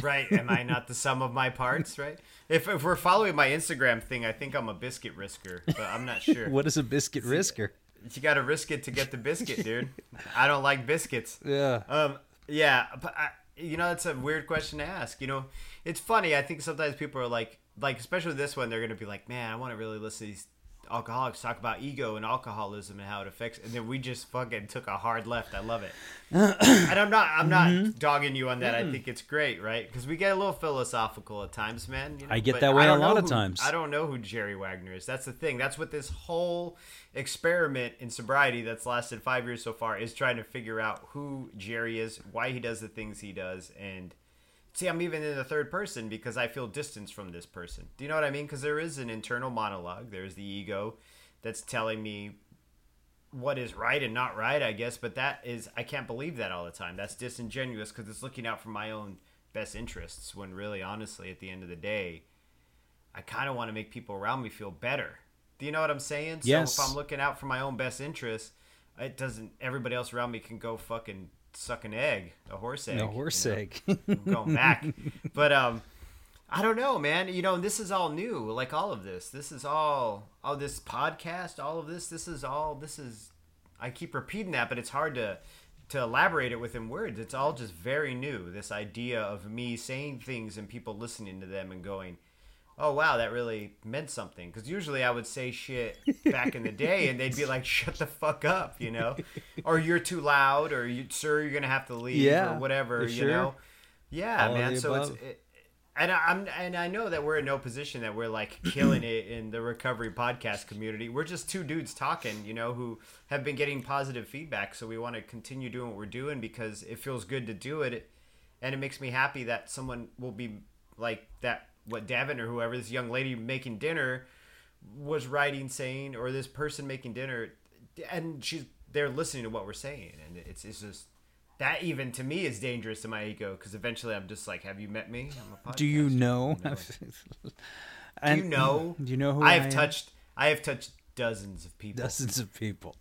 Right. Am I not the sum of my parts? Right. If, if we're following my Instagram thing, I think I'm a biscuit risker, but I'm not sure. what is a biscuit risker You got to risk it to get the biscuit, dude. I don't like biscuits. yeah Um, yeah, but I, you know, it's a weird question to ask. You know, it's funny. I think sometimes people are like, like especially this one, they're gonna be like, man, I want to really listen to these alcoholics talk about ego and alcoholism and how it affects. And then we just fucking took a hard left. I love it. and I'm not, I'm not Mm-hmm. dogging you on that. I think it's great, right? Because we get a little philosophical at times, man. you know? I get But that way a lot know of times. I don't know who Jerry Wagner is. That's the thing. That's what this whole experiment in sobriety that's lasted five years so far is trying to figure out who Jerry is, why he does the things he does, and see, I'm even in the third person because I feel distance from this person. Do you know what I mean? Because there is an internal monologue. There's the ego that's telling me what is right and not right, I guess. But that is, I can't believe that all the time. That's disingenuous because it's looking out for my own best interests. When really, honestly, at the end of the day, I kind of want to make people around me feel better. Do you know what I'm saying? Yes. So if I'm looking out for my own best interests, it doesn't. Everybody else around me can go fucking suck an egg, a horse egg. a horse you know? egg going back. but um I don't know, man. You know, this is all new. Like all of this. This is all all this podcast, all of this, this is all this is I keep repeating that, but it's hard to to elaborate it within words. It's all just very new. This idea of me saying things and people listening to them and going, "Oh wow, that really meant something." Because usually I would say shit back in the day, and they'd be like, "Shut the fuck up," you know, or "You're too loud," or "You, sir, you're gonna have to leave," Yeah, or whatever, sure. you know. Yeah, All man. So it's it, and I'm and I know that we're in no position that we're like killing it in the recovery podcast community. We're just two dudes talking, you know, who have been getting positive feedback. So we want to continue doing what we're doing because it feels good to do it, and it makes me happy that someone will be like that. What Davin or whoever this young lady making dinner was writing, saying, or this person making dinner, and she's they're listening to what we're saying, and it's it's just. That even to me is dangerous to my ego because eventually I'm just like, "Have you met me?" I'm a do you podcaster." know Do you know? do you know who I I have am? touched? I have touched dozens of people. dozens of people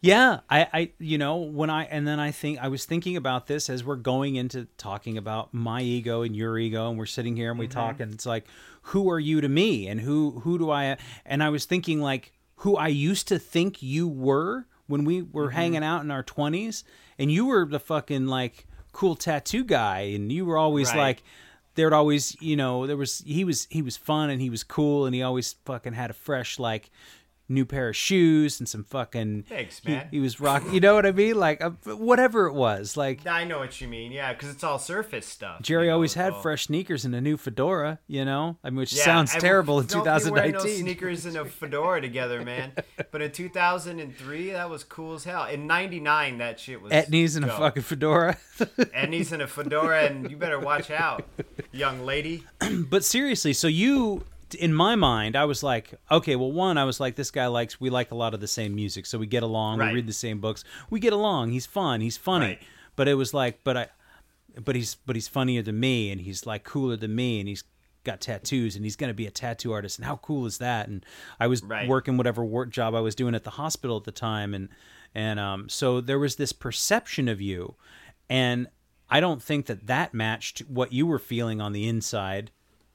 yeah I, I you know when i and then i think i was thinking about this as we're going into talking about my ego and your ego and we're sitting here and we talk mm-hmm. and it's like who are you to me? And who who do i and i was thinking like who i used to think you were when we were mm-hmm. hanging out in our 20s and you were the fucking like cool tattoo guy and you were always Right. like there'd always, you know, there was he was he was fun and he was cool and he always fucking had a fresh like new pair of shoes and some fucking. Thanks, man. He, was rocking. You know what I mean? Like uh, whatever it was. Like I know what you mean. Yeah, because it's all surface stuff. Jerry you know, always had all- fresh sneakers and a new fedora. You know, I mean, which Yeah, sounds I terrible in don't be wearing no sneakers and a fedora together, man. But in 2003, that was cool as hell. In '99, that shit was Etnies and a fucking fedora. Etnies and a fedora, and you better watch out, young lady. but seriously, so you, in my mind, I was like, okay, well, one, I was like, this guy likes, we like a lot of the same music, so we get along, Right. we read the same books, we get along. He's fun, he's funny. Right. But it was like, but I, but he's, but he's funnier than me, and he's like cooler than me, and he's got tattoos, and he's gonna be a tattoo artist, and how cool is that? And I was Right. working whatever work job I was doing at the hospital at the time, and and um, so there was this perception of you, and I don't think that that matched what you were feeling on the inside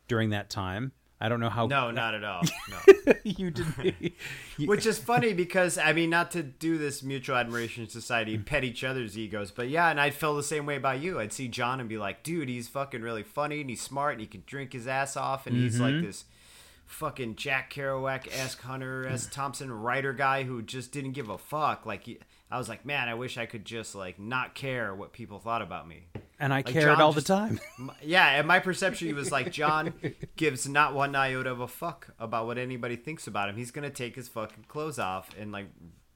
during that time. I don't know how No, not at all. No. you did. Which is funny because I mean, not to do this mutual admiration society, hmm. pet each other's egos, but yeah, and I'd feel the same way about you. I'd see John and be like, dude, he's fucking really funny and he's smart and he can drink his ass off and he's like mm-hmm. this fucking Jack Kerouac esque Hunter S. Hmm. Thompson writer guy who just didn't give a fuck. Like, I was like, man, I wish I could just like not care what people thought about me. and I Like, cared John all just- the time. Yeah, and my perception was like John gives not one iota of a fuck about what anybody thinks about him. He's gonna take his fucking clothes off and like,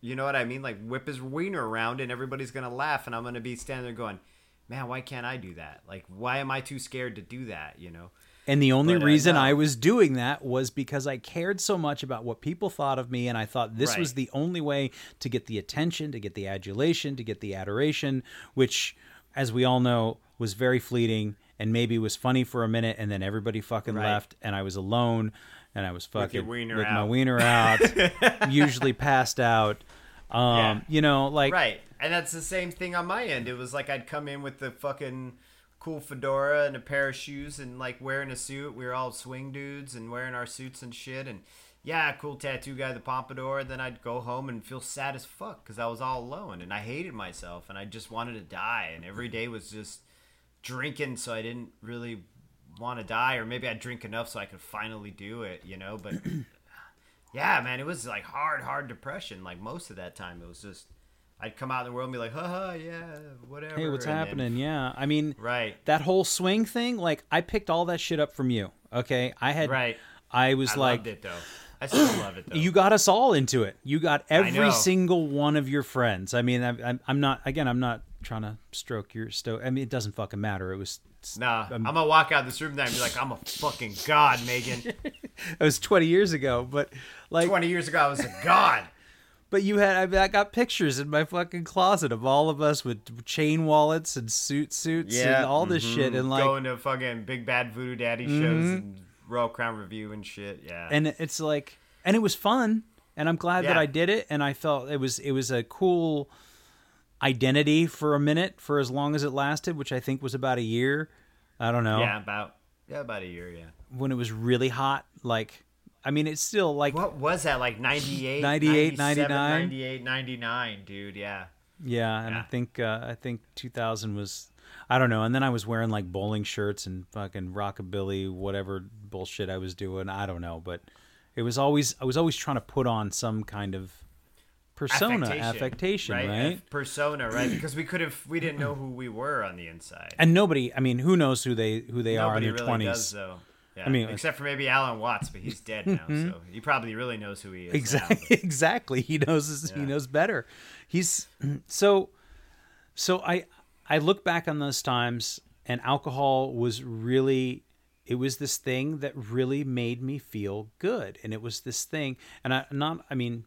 you know what I mean? Like whip his wiener around, and everybody's gonna laugh, and I'm gonna be standing there going, "Man, why can't I do that? Like, why am I too scared to do that? You know?" And the only But, uh, reason no. I was doing that was because I cared so much about what people thought of me, and I thought this was the only way to get the attention, to get the adulation, to get the adoration, which, as we all know, was very fleeting and maybe was funny for a minute, and then everybody fucking Right. left, and I was alone, and I was fucking your wiener with my wiener out, usually passed out. Um, Yeah. You know, like Right, and that's the same thing on my end. It was like I'd come in with the fucking cool fedora and a pair of shoes and like wearing a suit. We were all swing dudes and wearing our suits and shit. And yeah, cool tattoo guy, the pompadour. Then I'd go home and feel sad as fuck because I was all alone and I hated myself and I just wanted to die. And every day was just drinking, so I didn't really want to die, or maybe I'd drink enough so I could finally do it, you know. But yeah, man, it was like hard, hard depression. Like most of that time, it was just I'd come out in the world and be like, haha, yeah, whatever. hey, what's and then- happening? yeah, I mean, Right. that whole swing thing, like I picked all that shit up from you. Okay, I had, Right. I was I like, loved it though. I still love it though. you got us all into it. You got every single one of your friends. I mean, I'm, I'm- I'm not again. I'm not trying to stroke your sto. I mean, it doesn't fucking matter. It was, Nah, I'm gonna walk out this room tonight and be like, I'm a fucking god, Megan. it was 20 years ago, but like, Twenty years ago, I was a god. But you had. I, mean, I got pictures in my fucking closet of all of us with chain wallets and suit suits and all this mm-hmm. shit, and like, going to fucking big bad voodoo daddy shows mm-hmm. and Royal Crown Revue and shit. Yeah. and it's like and it was fun and i'm glad that i did it and i felt it was it was a cool identity for a minute for as long as it lasted which i think was about a year i don't know yeah, about yeah, about a year. Yeah. when it was really hot like i mean it's still like What was that like 98, 98, 99? 98, 99, dude? Yeah. yeah and i think uh, i think 2000 was i don't know and then i was wearing like bowling shirts and fucking rockabilly whatever bullshit i was doing i don't know but it was always i was always trying to put on some kind of persona affectation, right, Aff- persona, right? Because we could have, we didn't know who we were on the inside. and nobody i mean who knows who they who they are in their really 20s does, though. Yeah. I mean- uh, except for maybe Alan Watts, but he's dead now, mm-hmm. so he probably really knows who he is. exactly Now, exactly. He knows his, he knows better. He's so so i i look back on those times and alcohol was really it was this thing that really made me feel good. And it was this thing and i not i mean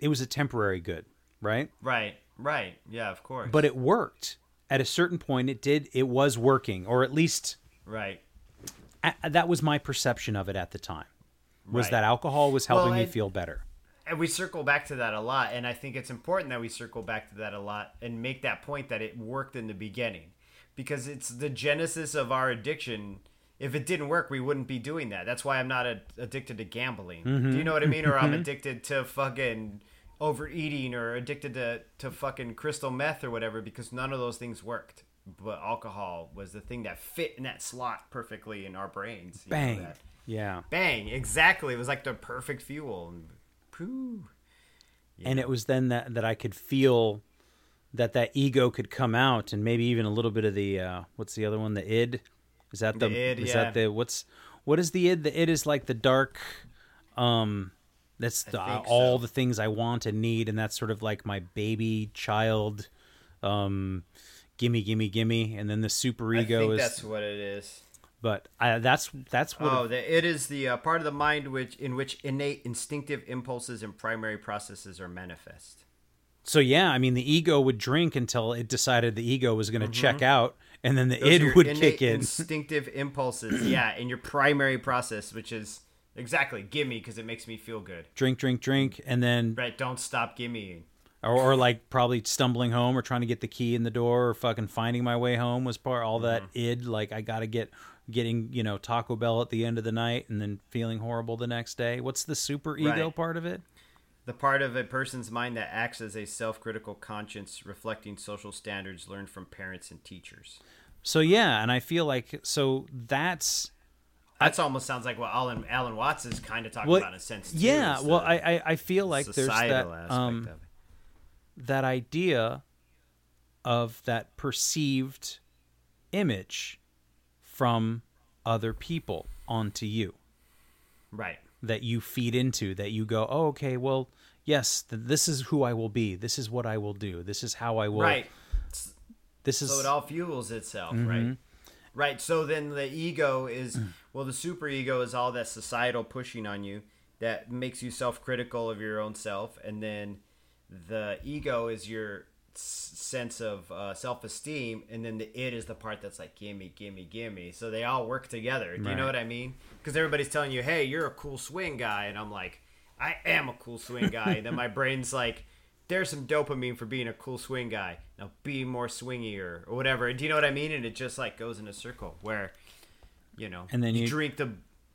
it was a temporary good right? Right, right, yeah, of course. but it worked. At a certain point it did it was working or at least right, that was my perception of it at the time was Right. that alcohol was helping Well, me feel better and we circle back to that a lot, and I think it's important that we circle back to that a lot and make that point that it worked in the beginning, because it's the genesis of our addiction. If it didn't work, we wouldn't be doing that. That's why I'm not a, addicted to gambling. Do you mm-hmm. know what I mean? Or I'm mm-hmm. addicted to fucking overeating or addicted to, to fucking crystal meth or whatever because none of those things worked. But alcohol was the thing that fit in that slot perfectly in our brains. you know, Bang. that- Yeah. bang! Exactly. It was like the perfect fuel. And poo. and it was then that that I could feel that that ego could come out and maybe even a little bit of the uh what's the other one the id is that the, The id, is yeah. that the what's what is the id the id is like the dark um that's the, think all so. the things I want and need and that's sort of like my baby child um gimme gimme gimme and then the super I ego think is that's what it is. but I, that's that's what Oh, the, it is the uh, part of the mind which in which innate instinctive impulses and primary processes are manifest. So yeah, I mean the ego would drink until it decided the ego was going to check out, and then the Mm-hmm. Those id would kick in. Instinctive impulses, yeah, and your primary process, which is exactly gimme because it makes me feel good. drink, drink, drink, and then Right? Don't stop gimme. Or, or like probably stumbling home or trying to get the key in the door or fucking finding my way home was part all that Mm-hmm. id. Like I got to get getting you know Taco Bell at the end of the night and then feeling horrible the next day. What's the super ego Right. part of it? The part of a person's mind that acts as a self-critical conscience, reflecting social standards learned from parents and teachers. So yeah, and I feel like so that's That's almost sounds like what Alan Alan Watts is kind of talking well, about in a sense. Too, yeah. Well, I, I feel like there's that aspect um of it. That idea of that perceived image from other people onto you Right. that you feed into that you go oh okay well yes th- this is who i will be this is what i will do this is how i will Right. this is So it all fuels itself, Mm-hmm. right? Right. So then the ego is well, the super ego is all that societal pushing on you that makes you self-critical of your own self, and then the ego is your sense of uh, self-esteem, and then the it is the part that's like gimme, gimme, gimme. So they all work together. Do you know what I mean? Because everybody's telling you, "Hey, you're a cool swing guy," and I'm like, "I am a cool swing guy." and then my brain's like there's some dopamine for being a cool swing guy. Now be more swingier or whatever. Do you know what I mean? And it just like goes in a circle where, you know, And then you- drink the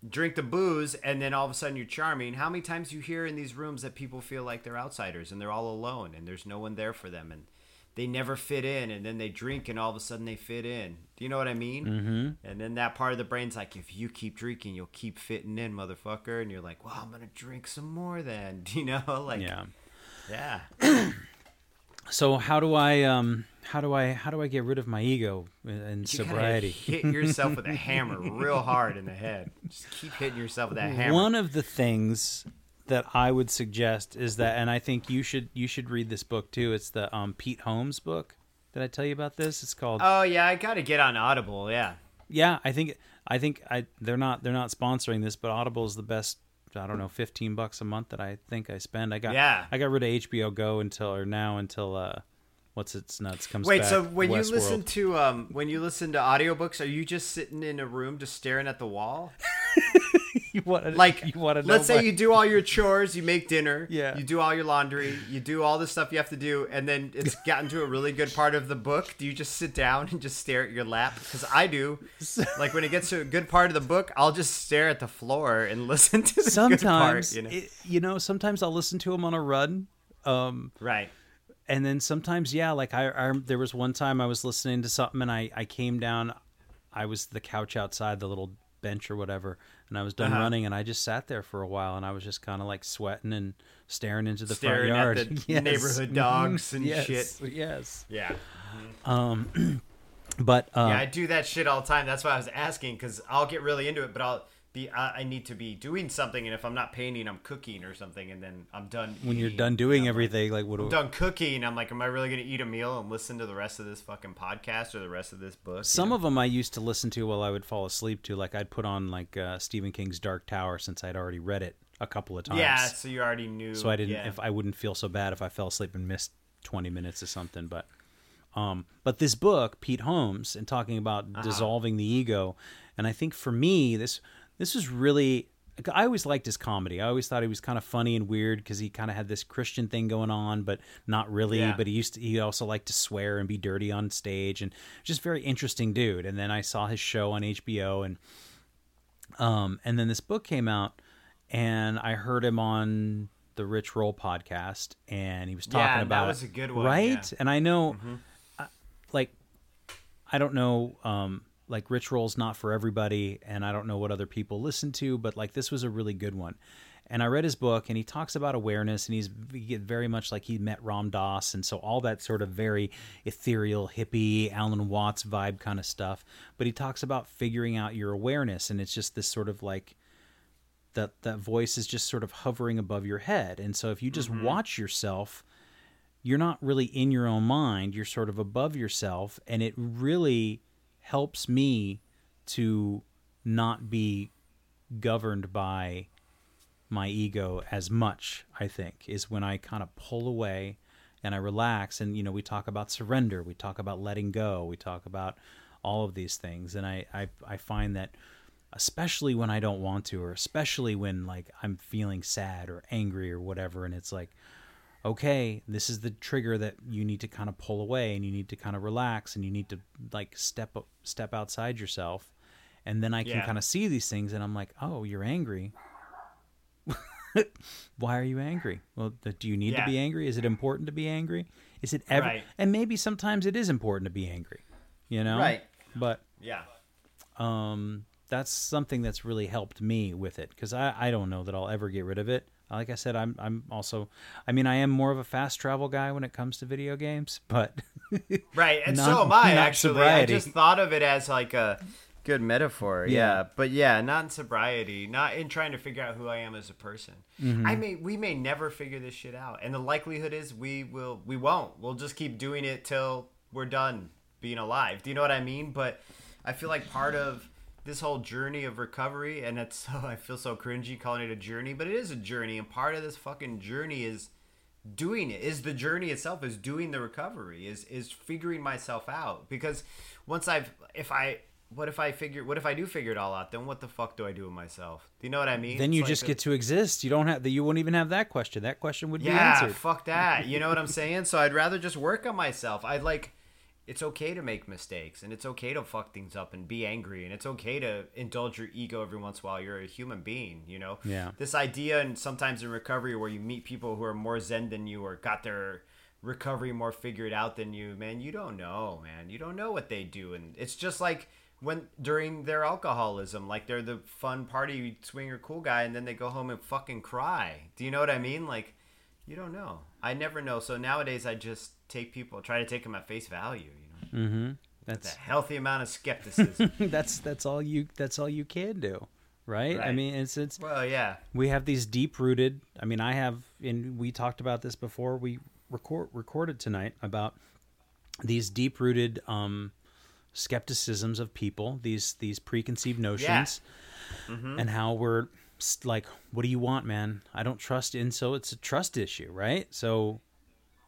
drink the booze, and then all of a sudden you're charming. How many times you hear in these rooms that people feel like they're outsiders and they're all alone and there's no one there for them and they never fit in, and then they drink and all of a sudden they fit in. Do you know what I mean? Mm-hmm. And then that part of the brain's like, if you keep drinking, you'll keep fitting in, motherfucker. And you're like, well, I'm gonna drink some more then. Do you know? Like, yeah yeah. so how do i um how do i how do i get rid of my ego and sobriety hit yourself with a hammer real hard in the head. Just keep hitting yourself with that hammer. One of the things that I would suggest is that, and I think you should you should read this book too. It's the um, Pete Holmes book. Did I tell you about this? It's called. oh yeah, I gotta get on Audible. Yeah. yeah, I think I think I they're not they're not sponsoring this, but Audible is the best. I don't know, fifteen bucks a month that I think I spend. I got Yeah. I got rid of HBO Go until or now until uh, what's its nuts comes. Wait, back, so when you Westworld. listen to um when you listen to audiobooks, are you just sitting in a room just staring at the wall? you want Like you want to know let's say my- you do all your chores, you make dinner, Yeah. you do all your laundry, you do all the stuff you have to do, and then it's gotten to a really good part of the book. Do you just sit down and just stare at your lap? Because I do. Like when it gets to a good part of the book, I'll just stare at the floor and listen to the good part. sometimes You know? it, you know sometimes I'll listen to them on a run. Um, right. and then sometimes yeah like I, I there was one time i was listening to something and i i came down i was the couch outside the little bench or whatever and i was done Uh-huh. running and i just sat there for a while and i was just kind of like sweating and staring into the Staring front yard the Yes. neighborhood Mhm. dogs and yes. shit. yes Yeah. but uh Yeah, I do that shit all the time. That's why I was asking because I'll get really into it, but I'll be I, I need to be doing something, and if I'm not painting, I'm cooking or something, and then I'm done. when you're done doing I'm like, everything like what I'm do done cooking. I'm like, am I really gonna eat a meal and listen to the rest of this fucking podcast or the rest of this book? you some know? of them I used to listen to while I would fall asleep to. Like I'd put on like uh, Stephen King's Dark Tower since I'd already read it a couple of times. yeah, so you already knew. so I didn't. Yeah. If I wouldn't feel so bad if I fell asleep and missed twenty minutes or something. But, um, but this book, Pete Holmes, and talking about Uh-huh. dissolving the ego, and I think for me this this was really. I always liked his comedy. I always thought he was kind of funny and weird because he kind of had this Christian thing going on, but not really. Yeah. But he used to, he also liked to swear and be dirty on stage, and just very interesting dude. And then I saw his show on HBO, and um, and then this book came out, and I heard him on the Rich Roll podcast, and he was talking Yeah, that about was it, a good one, right? yeah. Mm-hmm. And I know, I- like, I don't know. Um, like Rich Roll's not for everybody, and I don't know what other people listen to, but like this was a really good one. And I read his book, and he talks about awareness, and he's very much like he met Ram Dass, and so all that sort of very ethereal, hippie, Alan Watts vibe kind of stuff. But he talks about figuring out your awareness, and it's just this sort of like that that voice is just sort of hovering above your head. And so if you just mm-hmm. watch yourself, you're not really in your own mind, you're sort of above yourself, and it really helps me to not be governed by my ego as much, I think, is when I kind of pull away and I relax. And, you know, we talk about surrender, we talk about letting go, we talk about all of these things. And I, I, I find that especially when I don't want to, or especially when like I'm feeling sad or angry or whatever, and it's like, okay, this is the trigger that you need to kind of pull away and you need to kind of relax and you need to like step up, step outside yourself. And then I can yeah. kind of see these things and I'm like, oh, you're angry. Why are you angry? Well, do you need yeah. to be angry? Is it important to be angry? Is it ever? Right. And maybe sometimes it is important to be angry, you know? Right. But yeah. Um, that's something that's really helped me with it because I, I don't know that I'll ever get rid of it. Like I said, I'm I'm also, I mean, I am more of a fast travel guy when it comes to video games, but right, and not, so am I. Actually, sobriety. I just thought of it as like a Good metaphor, yeah. yeah. But yeah, not in sobriety, not in trying to figure out who I am as a person. Mm-hmm. I may we may never figure this shit out. And the likelihood is we will we won't. We'll just keep doing it till we're done being alive. Do you know what I mean? But I feel like part of this whole journey of recovery and it's so I feel so cringy calling it a journey, but it is a journey and part of this fucking journey is doing it is the journey itself is doing the recovery is is figuring myself out because once i've if i what if I figure? What if I do figure it all out? Then what the fuck do I do with myself? Do you know what I mean? Then you it's just like get to exist. You don't have that. You won't even have that question. That question would yeah, be answered. Yeah, fuck that. You know what I'm saying? So I'd rather just work on myself. I'd like. It's okay to make mistakes, and it's okay to fuck things up and be angry, and it's okay to indulge your ego every once in a while. You're a human being, you know. Yeah. This idea, and sometimes in recovery, where you meet people who are more zen than you or got their recovery more figured out than you, man. You don't know, man. You don't know what they do, and it's just like when during their alcoholism like they're the fun party swinger cool guy and then they go home and fucking cry do you know what i mean like you don't know i never know so nowadays i just take people try to take them at face value you know mm-hmm. that's a healthy amount of skepticism that's that's all you that's all you can do right? right? I mean, it's it's well, yeah. We have these deep rooted. I mean, I have, and we talked about this before we record recorded tonight about these deep rooted um, skepticisms of people, these these preconceived notions, yeah. mm-hmm. and how we're like, what do you want, man? I don't trust in, so it's a trust issue, right? So,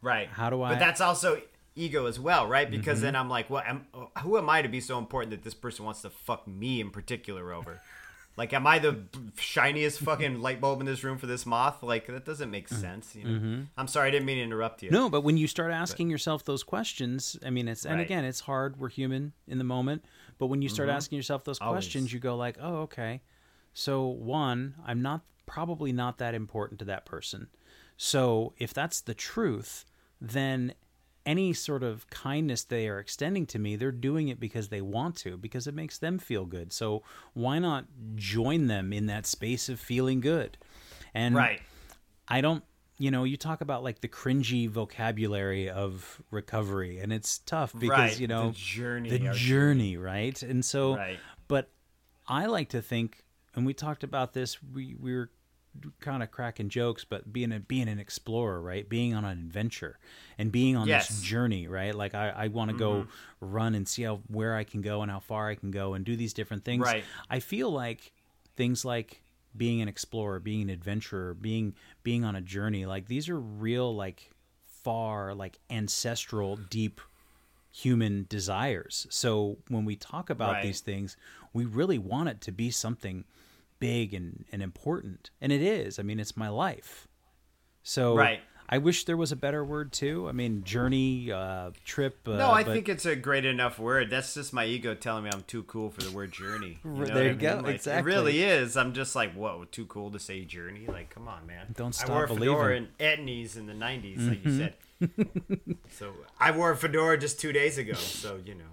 right. How do I? But that's also ego as well, right? Because mm-hmm. then I'm like, well, am, who am I to be so important that this person wants to fuck me in particular over? Like, am I the shiniest fucking light bulb in this room for this moth? Like, that doesn't make mm-hmm. sense. You know? Mm-hmm. I'm sorry, I didn't mean to interrupt you. No, but when you start asking but, yourself those questions, I mean, it's and right. again, it's hard. We're human in the moment, but when you start mm-hmm. asking yourself those Always. questions, you go like, oh, okay. So one, I'm not probably not that important to that person. So if that's the truth, then any sort of kindness they are extending to me, they're doing it because they want to, because it makes them feel good. So why not join them in that space of feeling good? And right. I don't, you know, you talk about like the cringy vocabulary of recovery, and it's tough because right. you know the journey, the journey, right? And so, right. but I like to think, and we talked about this. We we were kind of cracking jokes, but being a being an explorer, right? Being on an adventure and being on yes. this journey, right? Like I, I want to mm-hmm. go run and see how where I can go and how far I can go and do these different things. Right. I feel like things like being an explorer, being an adventurer, being being on a journey, like these are real like far like ancestral deep human desires. So when we talk about right. these things, we really want it to be something big and, and important. And it is. I mean, it's my life. So right. I wish there was a better word too. I mean, journey, uh, trip. Uh, no, I but... think it's a great enough word. That's just my ego telling me I'm too cool for the word journey. You know there you go. Like, exactly. It really is. I'm just like, whoa, too cool to say journey. Like, come on, man. Don't stop I wore a believing. fedora in etnies in the '90s, mm-hmm. like you mm-hmm. said. so I wore a fedora just two days ago. So you know.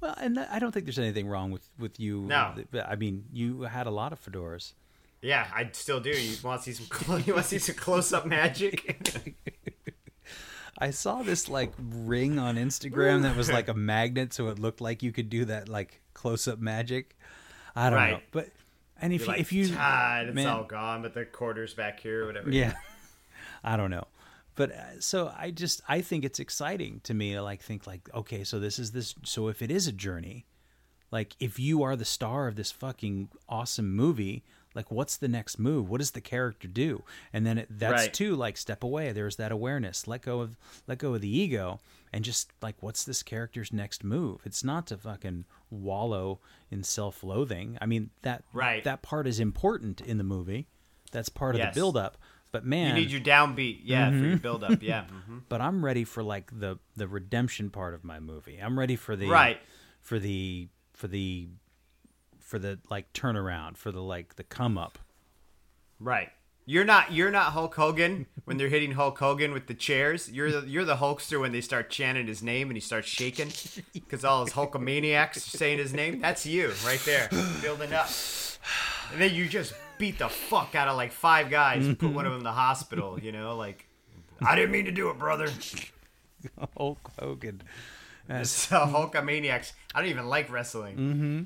Well, and that, I don't think there's anything wrong with with you. No. I mean, you had a lot of fedoras. Yeah, I still do. You want to see some? You want to see some close-up magic? I saw this like ring on Instagram that was like a magnet, so it looked like you could do that like close-up magic. I don't Right. know, but and if You're you, like, if you "Ah, it's man, all gone, but the quarters back here, or whatever. yeah, I don't know, but uh, so I just I think it's exciting to me to like think like okay, so this is this. So if it is a journey, like if you are the star of this fucking awesome movie like what's the next move what does the character do and then it, that's Right. too like step away there's that awareness let go of let go of the ego and just like what's this character's next move it's not to fucking wallow in self-loathing i mean that Right. that part is important in the movie that's part of Yes. the build-up but man You need your downbeat, yeah, for Mm-hmm. your build-up, yeah. hmm but I'm ready for like the the redemption part of my movie. I'm ready for the Right. for the for the for the like turnaround, for the like the come up. Right. You're not you're not Hulk Hogan when they're hitting Hulk Hogan with the chairs. You're the, you're the Hulkster when they start chanting his name and he starts shaking because all his Hulkamaniacs are saying his name. That's you right there, building up. And then you just beat the fuck out of like five guys and put one of them in the hospital. You know, like I didn't mean to do it, brother. Hulk Hogan. So Hulkamaniacs. I don't even like wrestling. Mm-hmm.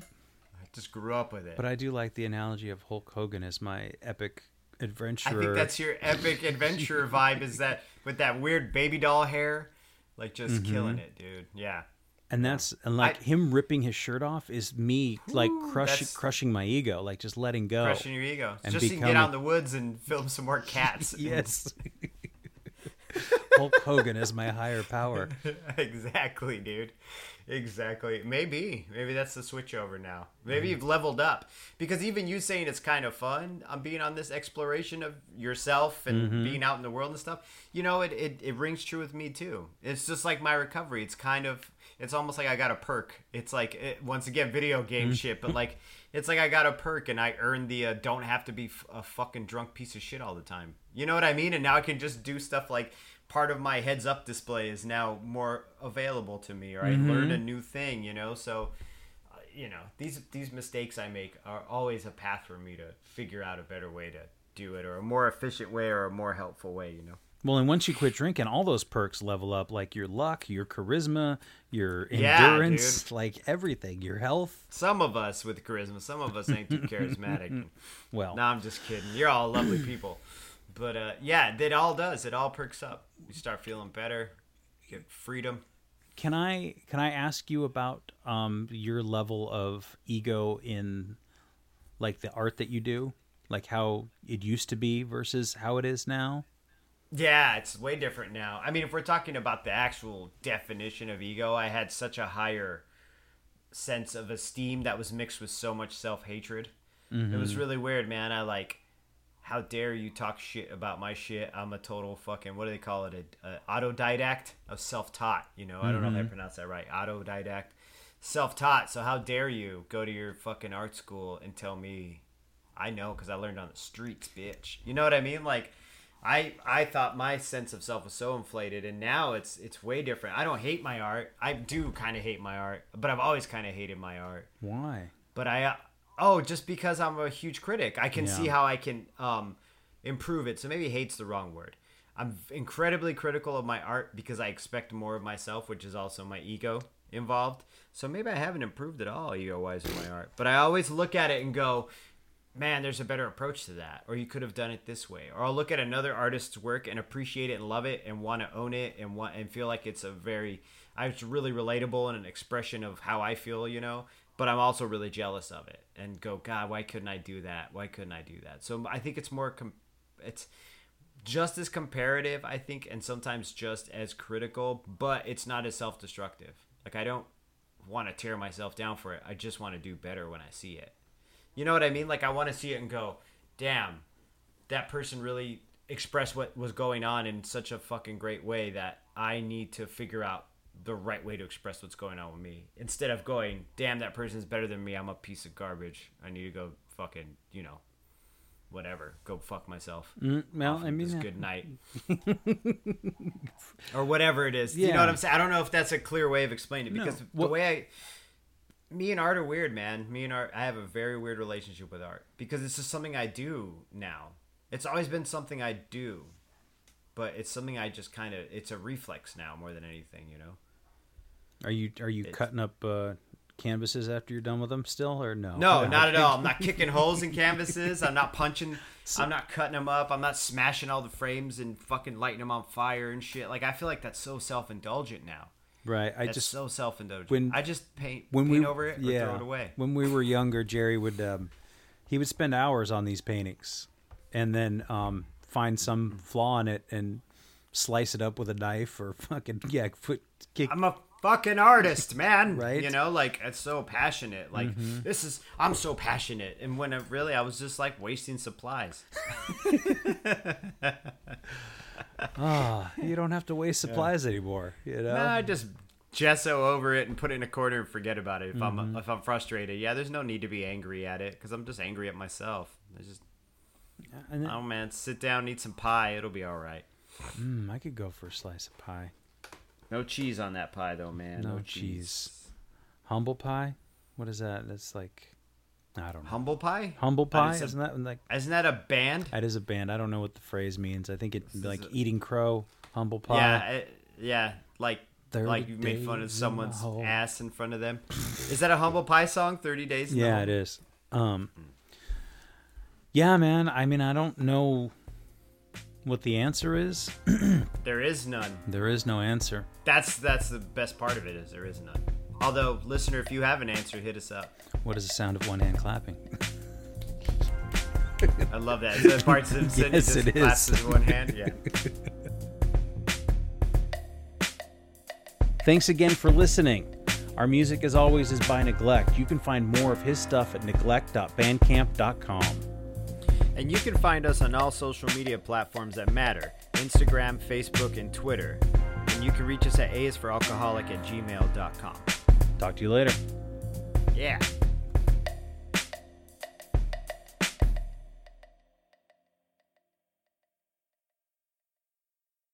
I just grew up with it. But I do like the analogy of Hulk Hogan as my epic adventure. I think that's your epic adventure vibe. Is that with that weird baby doll hair, like just Mm-hmm. killing it, dude? Yeah. And that's and like I- him ripping his shirt off is me like crush, that's- crushing my ego, like just letting go. Crushing your ego. And just so you can get out in the woods and film some more cats. Yes. Hulk Hogan is my higher power. exactly, dude. Exactly. Maybe. Maybe that's the switch over now. Maybe you've leveled up. Because even you saying it's kind of fun, I'm being on this exploration of yourself and Mm-hmm. being out in the world and stuff. You know, it, it, it rings true with me too. It's just like my recovery. It's kind of, it's almost like I got a perk. It's like, it, once again, video game Mm-hmm. shit, but like, it's like I got a perk and I earned the uh, don't have to be f- a fucking drunk piece of shit all the time. You know what I mean? And now I can just do stuff like part of my heads up display is now more available to me or I learned a new thing, you know? So uh, you know, these these mistakes I make are always a path for me to figure out a better way to do it or a more efficient way or a more helpful way, you know. Well, and once you quit drinking, all those perks level up, like your luck, your charisma, your Yeah, endurance, like everything, your health. Some of us with charisma, some of us ain't too charismatic. Well, no, I'm just kidding. You're all lovely people. But uh, yeah, it all does. It all perks up. You start feeling better. You get freedom. can I can I ask you about um, your level of ego in like the art that you do, like how it used to be versus how it is now? Yeah, it's way different now. I mean, if we're talking about the actual definition of ego, I had such a higher sense of esteem that was mixed with so much self hatred. It was mm-hmm. really weird, man. I like, how dare you talk shit about my shit? I'm a total fucking, what do they call it? A, a autodidact? Was self taught, you know? I don't know if I mm-hmm. pronounced that right. Autodidact. Self taught. So how dare you go to your fucking art school and tell me I know because I learned on the streets, bitch. You know what I mean? Like, I I thought my sense of self was so inflated, and now it's it's way different. I don't hate my art. I do kind of hate my art, but I've always kind of hated my art. Why? But I uh, oh, just because I'm a huge critic, I can Yeah. see how I can um improve it. So maybe hate's the wrong word. I'm incredibly critical of my art because I expect more of myself, which is also my ego involved. So maybe I haven't improved at all ego wise in my art. But I always look at it and go, man, there's a better approach to that. Or you could have done it this way. Or I'll look at another artist's work and appreciate it and love it and want to own it and want and feel like it's a very it's really relatable and an expression of how I feel, you know. But I'm also really jealous of it and go, God, why couldn't I do that? Why couldn't I do that? So I think it's more com- it's just as comparative, I think, and sometimes just as critical, but it's not as self destructive. Like, I don't want to tear myself down for it. I just want to do better when I see it. You know what I mean? Like, I want to see it and go, damn, that person really expressed what was going on in such a fucking great way that I need to figure out the right way to express what's going on with me. Instead of going, damn, that person's better than me. I'm a piece of garbage. I need to go fucking, you know, whatever. Go fuck myself Mm, well, I mean, good night or whatever it is Yeah. you know what i'm saying i don't know if that's a clear way of explaining it No. because Well- the way i me and art are weird, man. Me and art, I have a very weird relationship with art because it's just something I do now. It's always been something I do, but it's something I just kind of. It's a reflex now more than anything, you know. Are you are you It's- cutting up uh, canvases after you're done with them still, or no? No, not at all. I'm not kicking holes in canvases. I'm not punching. I'm not cutting them up. I'm not smashing all the frames and fucking lighting them on fire and shit. Like I feel like that's so self indulgent now. Right. I That's just so self indulgent. when- I just paint when paint we over it or yeah, throw it away. When we were younger, Jerry would um, he would spend hours on these paintings, and then um, find some flaw in it and slice it up with a knife or fucking yeah, foot kick. I'm a fucking artist, man. Right? Mm-hmm. You know, like it's so passionate. Like this is I'm so passionate. And when it really I was just like wasting supplies. Ah, you don't have to waste supplies anymore. You know. Nah, I just gesso over it and put it in a corner and forget about it if Mm-hmm. I'm if I'm frustrated. Yeah, there's no need to be angry at it cuz I'm just angry at myself. I just and then, oh man, sit down, eat some pie, it'll be all right. mm, I could go for a slice of pie. No cheese on that pie though, man. No No, cheese. cheese. Humble pie. What is that? That's like I don't know. Humble pie? Humble pie, isn't that like Isn't that a band? that is a band? I don't know what the phrase means. I think it's is like eating crow, humble pie. Yeah, it, yeah, like 30 like you made fun of days in someone's hole. ass in front of them. Is that a humble pie song? Thirty days. in the Yeah, hole? it is. Um, yeah, man. I mean, I don't know what the answer is. There is none. There is no answer. That's that's the best part of it is there is none. Although, listener, if you have an answer, hit us up. What is the sound of one hand clapping? I love that. Is that Bart Simpson? Yes, he just it claps is. with one hand. Yeah. Thanks again for listening. Our music, as always, is by Neglect. You can find more of his stuff at neglect.bandcamp.com. And you can find us on all social media platforms that matter Instagram, Facebook, and Twitter. And you can reach us at aisforalcoholic at gmail.com. Talk to you later. Yeah.